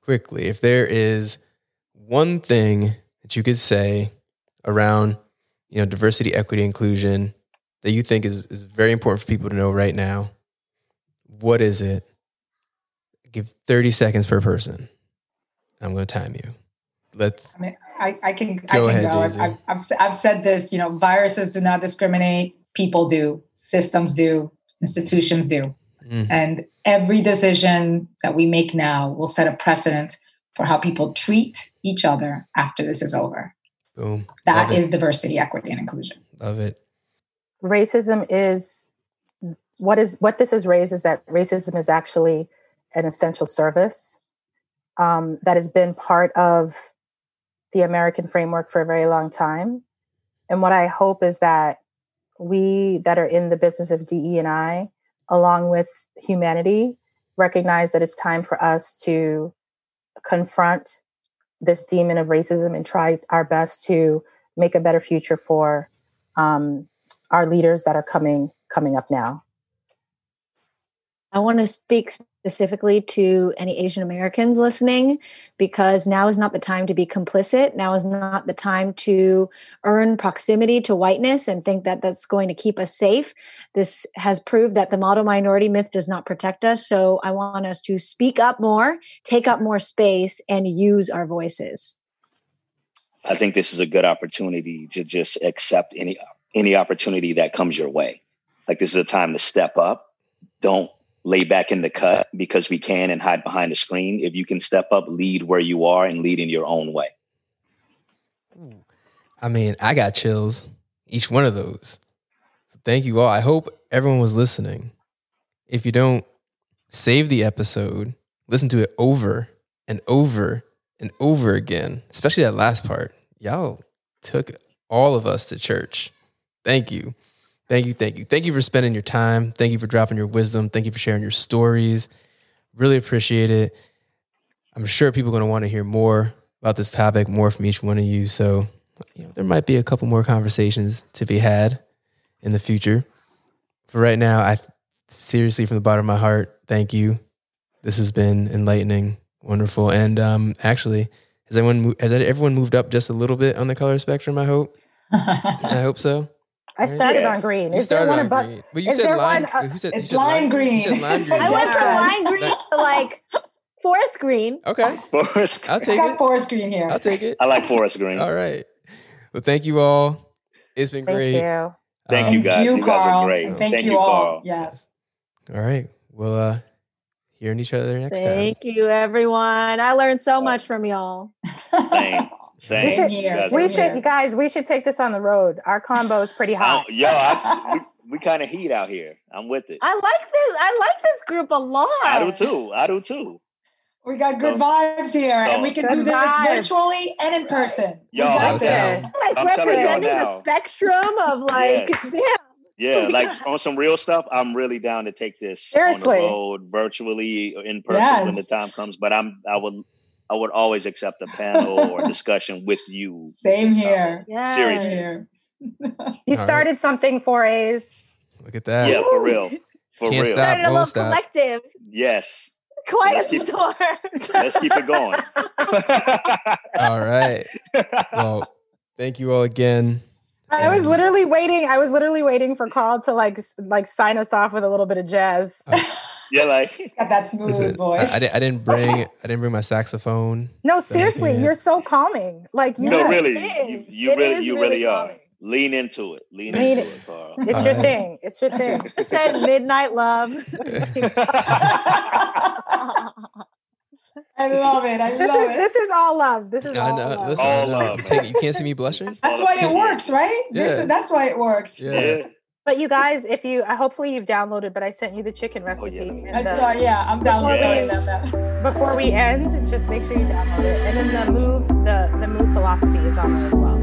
quickly, if there is one thing that you could say around, you know, diversity, equity, inclusion that you think is, is very important for people to know right now, what is it? Give 30 seconds per person. I'm going to time you. Let's. I mean, I, I can go I can ahead, go. I've, I've, I've, I've said this. You know, viruses do not discriminate. People do. Systems do. Institutions do. Mm. And every decision that we make now will set a precedent for how people treat each other after this is over. Boom. That is diversity, equity, and inclusion. Love it. Racism is what is what this has raised is that racism is actually an essential service um, that has been part of the American framework for a very long time. And what I hope is that we that are in the business of DE and I, along with humanity, recognize that it's time for us to confront this demon of racism and try our best to make a better future for um, our leaders that are coming coming up now. I want to speak specifically to any Asian Americans listening because now is not the time to be complicit. Now is not the time to earn proximity to whiteness and think that that's going to keep us safe. This has proved that the model minority myth does not protect us. So I want us to speak up more, take up more space, and use our voices. I think this is a good opportunity to just accept any any opportunity that comes your way. Like this is a time to step up. Don't lay back in the cut because we can and hide behind the screen. If you can step up, lead where you are and lead in your own way. I mean, I got chills each one of those. Thank you all. I hope everyone was listening. If you don't, save the episode, listen to it over and over and over again, especially that last part. Y'all took all of us to church. Thank you. Thank you, thank you. Thank you for spending your time. Thank you for dropping your wisdom. Thank you for sharing your stories. Really appreciate it. I'm sure people are going to want to hear more about this topic, more from each one of you. So, you know, there might be a couple more conversations to be had in the future. For right now, I seriously, from the bottom of my heart, thank you. This has been enlightening, wonderful, and um, actually, has everyone has everyone moved up just a little bit on the color spectrum? I hope. I hope so. I started yeah. on green. Is there one about? Green. But you said lime. One, uh, said, it's said lime, green. You said lime green. I went from lime green to like forest green. Okay, forest. I'll take it. I've got it. forest green here. I'll take it. I like forest green. all right. Well, thank you all. It's been thank great. You. Thank Um, you guys. you, You, guys are great. And thank, Thank you you, all. Carl. Yes. All right. We'll uh, hearing each other next time. Thank you, everyone. I learned so much from y'all. Same. Same. We should- You guys We are should, great. guys, we should take this on the road. Our combo is pretty hot. yo, I, we, we kind of heat out here. I'm with it. I like this. I like this group a lot. I do too. I do too. We got good So- vibes here, and we can do this vibes. virtually and in person. Yo, we got I'm this. down. like I'm representing the spectrum of like, Yes. damn. Yeah, like on some real stuff, I'm really down to take this Seriously. on the road, virtually, in person when the time comes. But I'm I would I would always accept a panel or discussion with you. Same here. Yeah. Seriously. Here. You All right. started something for A's. Look at that. Yeah, for real, for Can't real. stop. Started a little stop. collective. Yes, Quiet Let's keep- storm. let's keep it going. All right. Well, thank you all again. I was literally waiting. I was literally waiting for Carl to like like sign us off with a little bit of jazz. Yeah, like Got that smooth Listen, voice. I, I, didn't, I didn't bring I didn't bring my saxophone. No, seriously, Yeah. you're so calming. Like you no, know, really, you, you really, you really really are. calming. Lean into it. Lean Lean into it. it, Carl. it's All your right. thing. It's your thing. I said midnight love. I love it. I This love is it. this is all love. This is I all know. love. Listen, All I love, You, take- you can't see me blushing. That's why it works, right? This Yeah. is, that's why it works. Yeah. Yeah. But you guys, if you uh, hopefully you've downloaded, but I sent you the chicken recipe. yeah. and I the- saw. Yeah, I'm downloading Yes. that. before we end, just make sure you download it. And then the move, the the move philosophy is on there as well.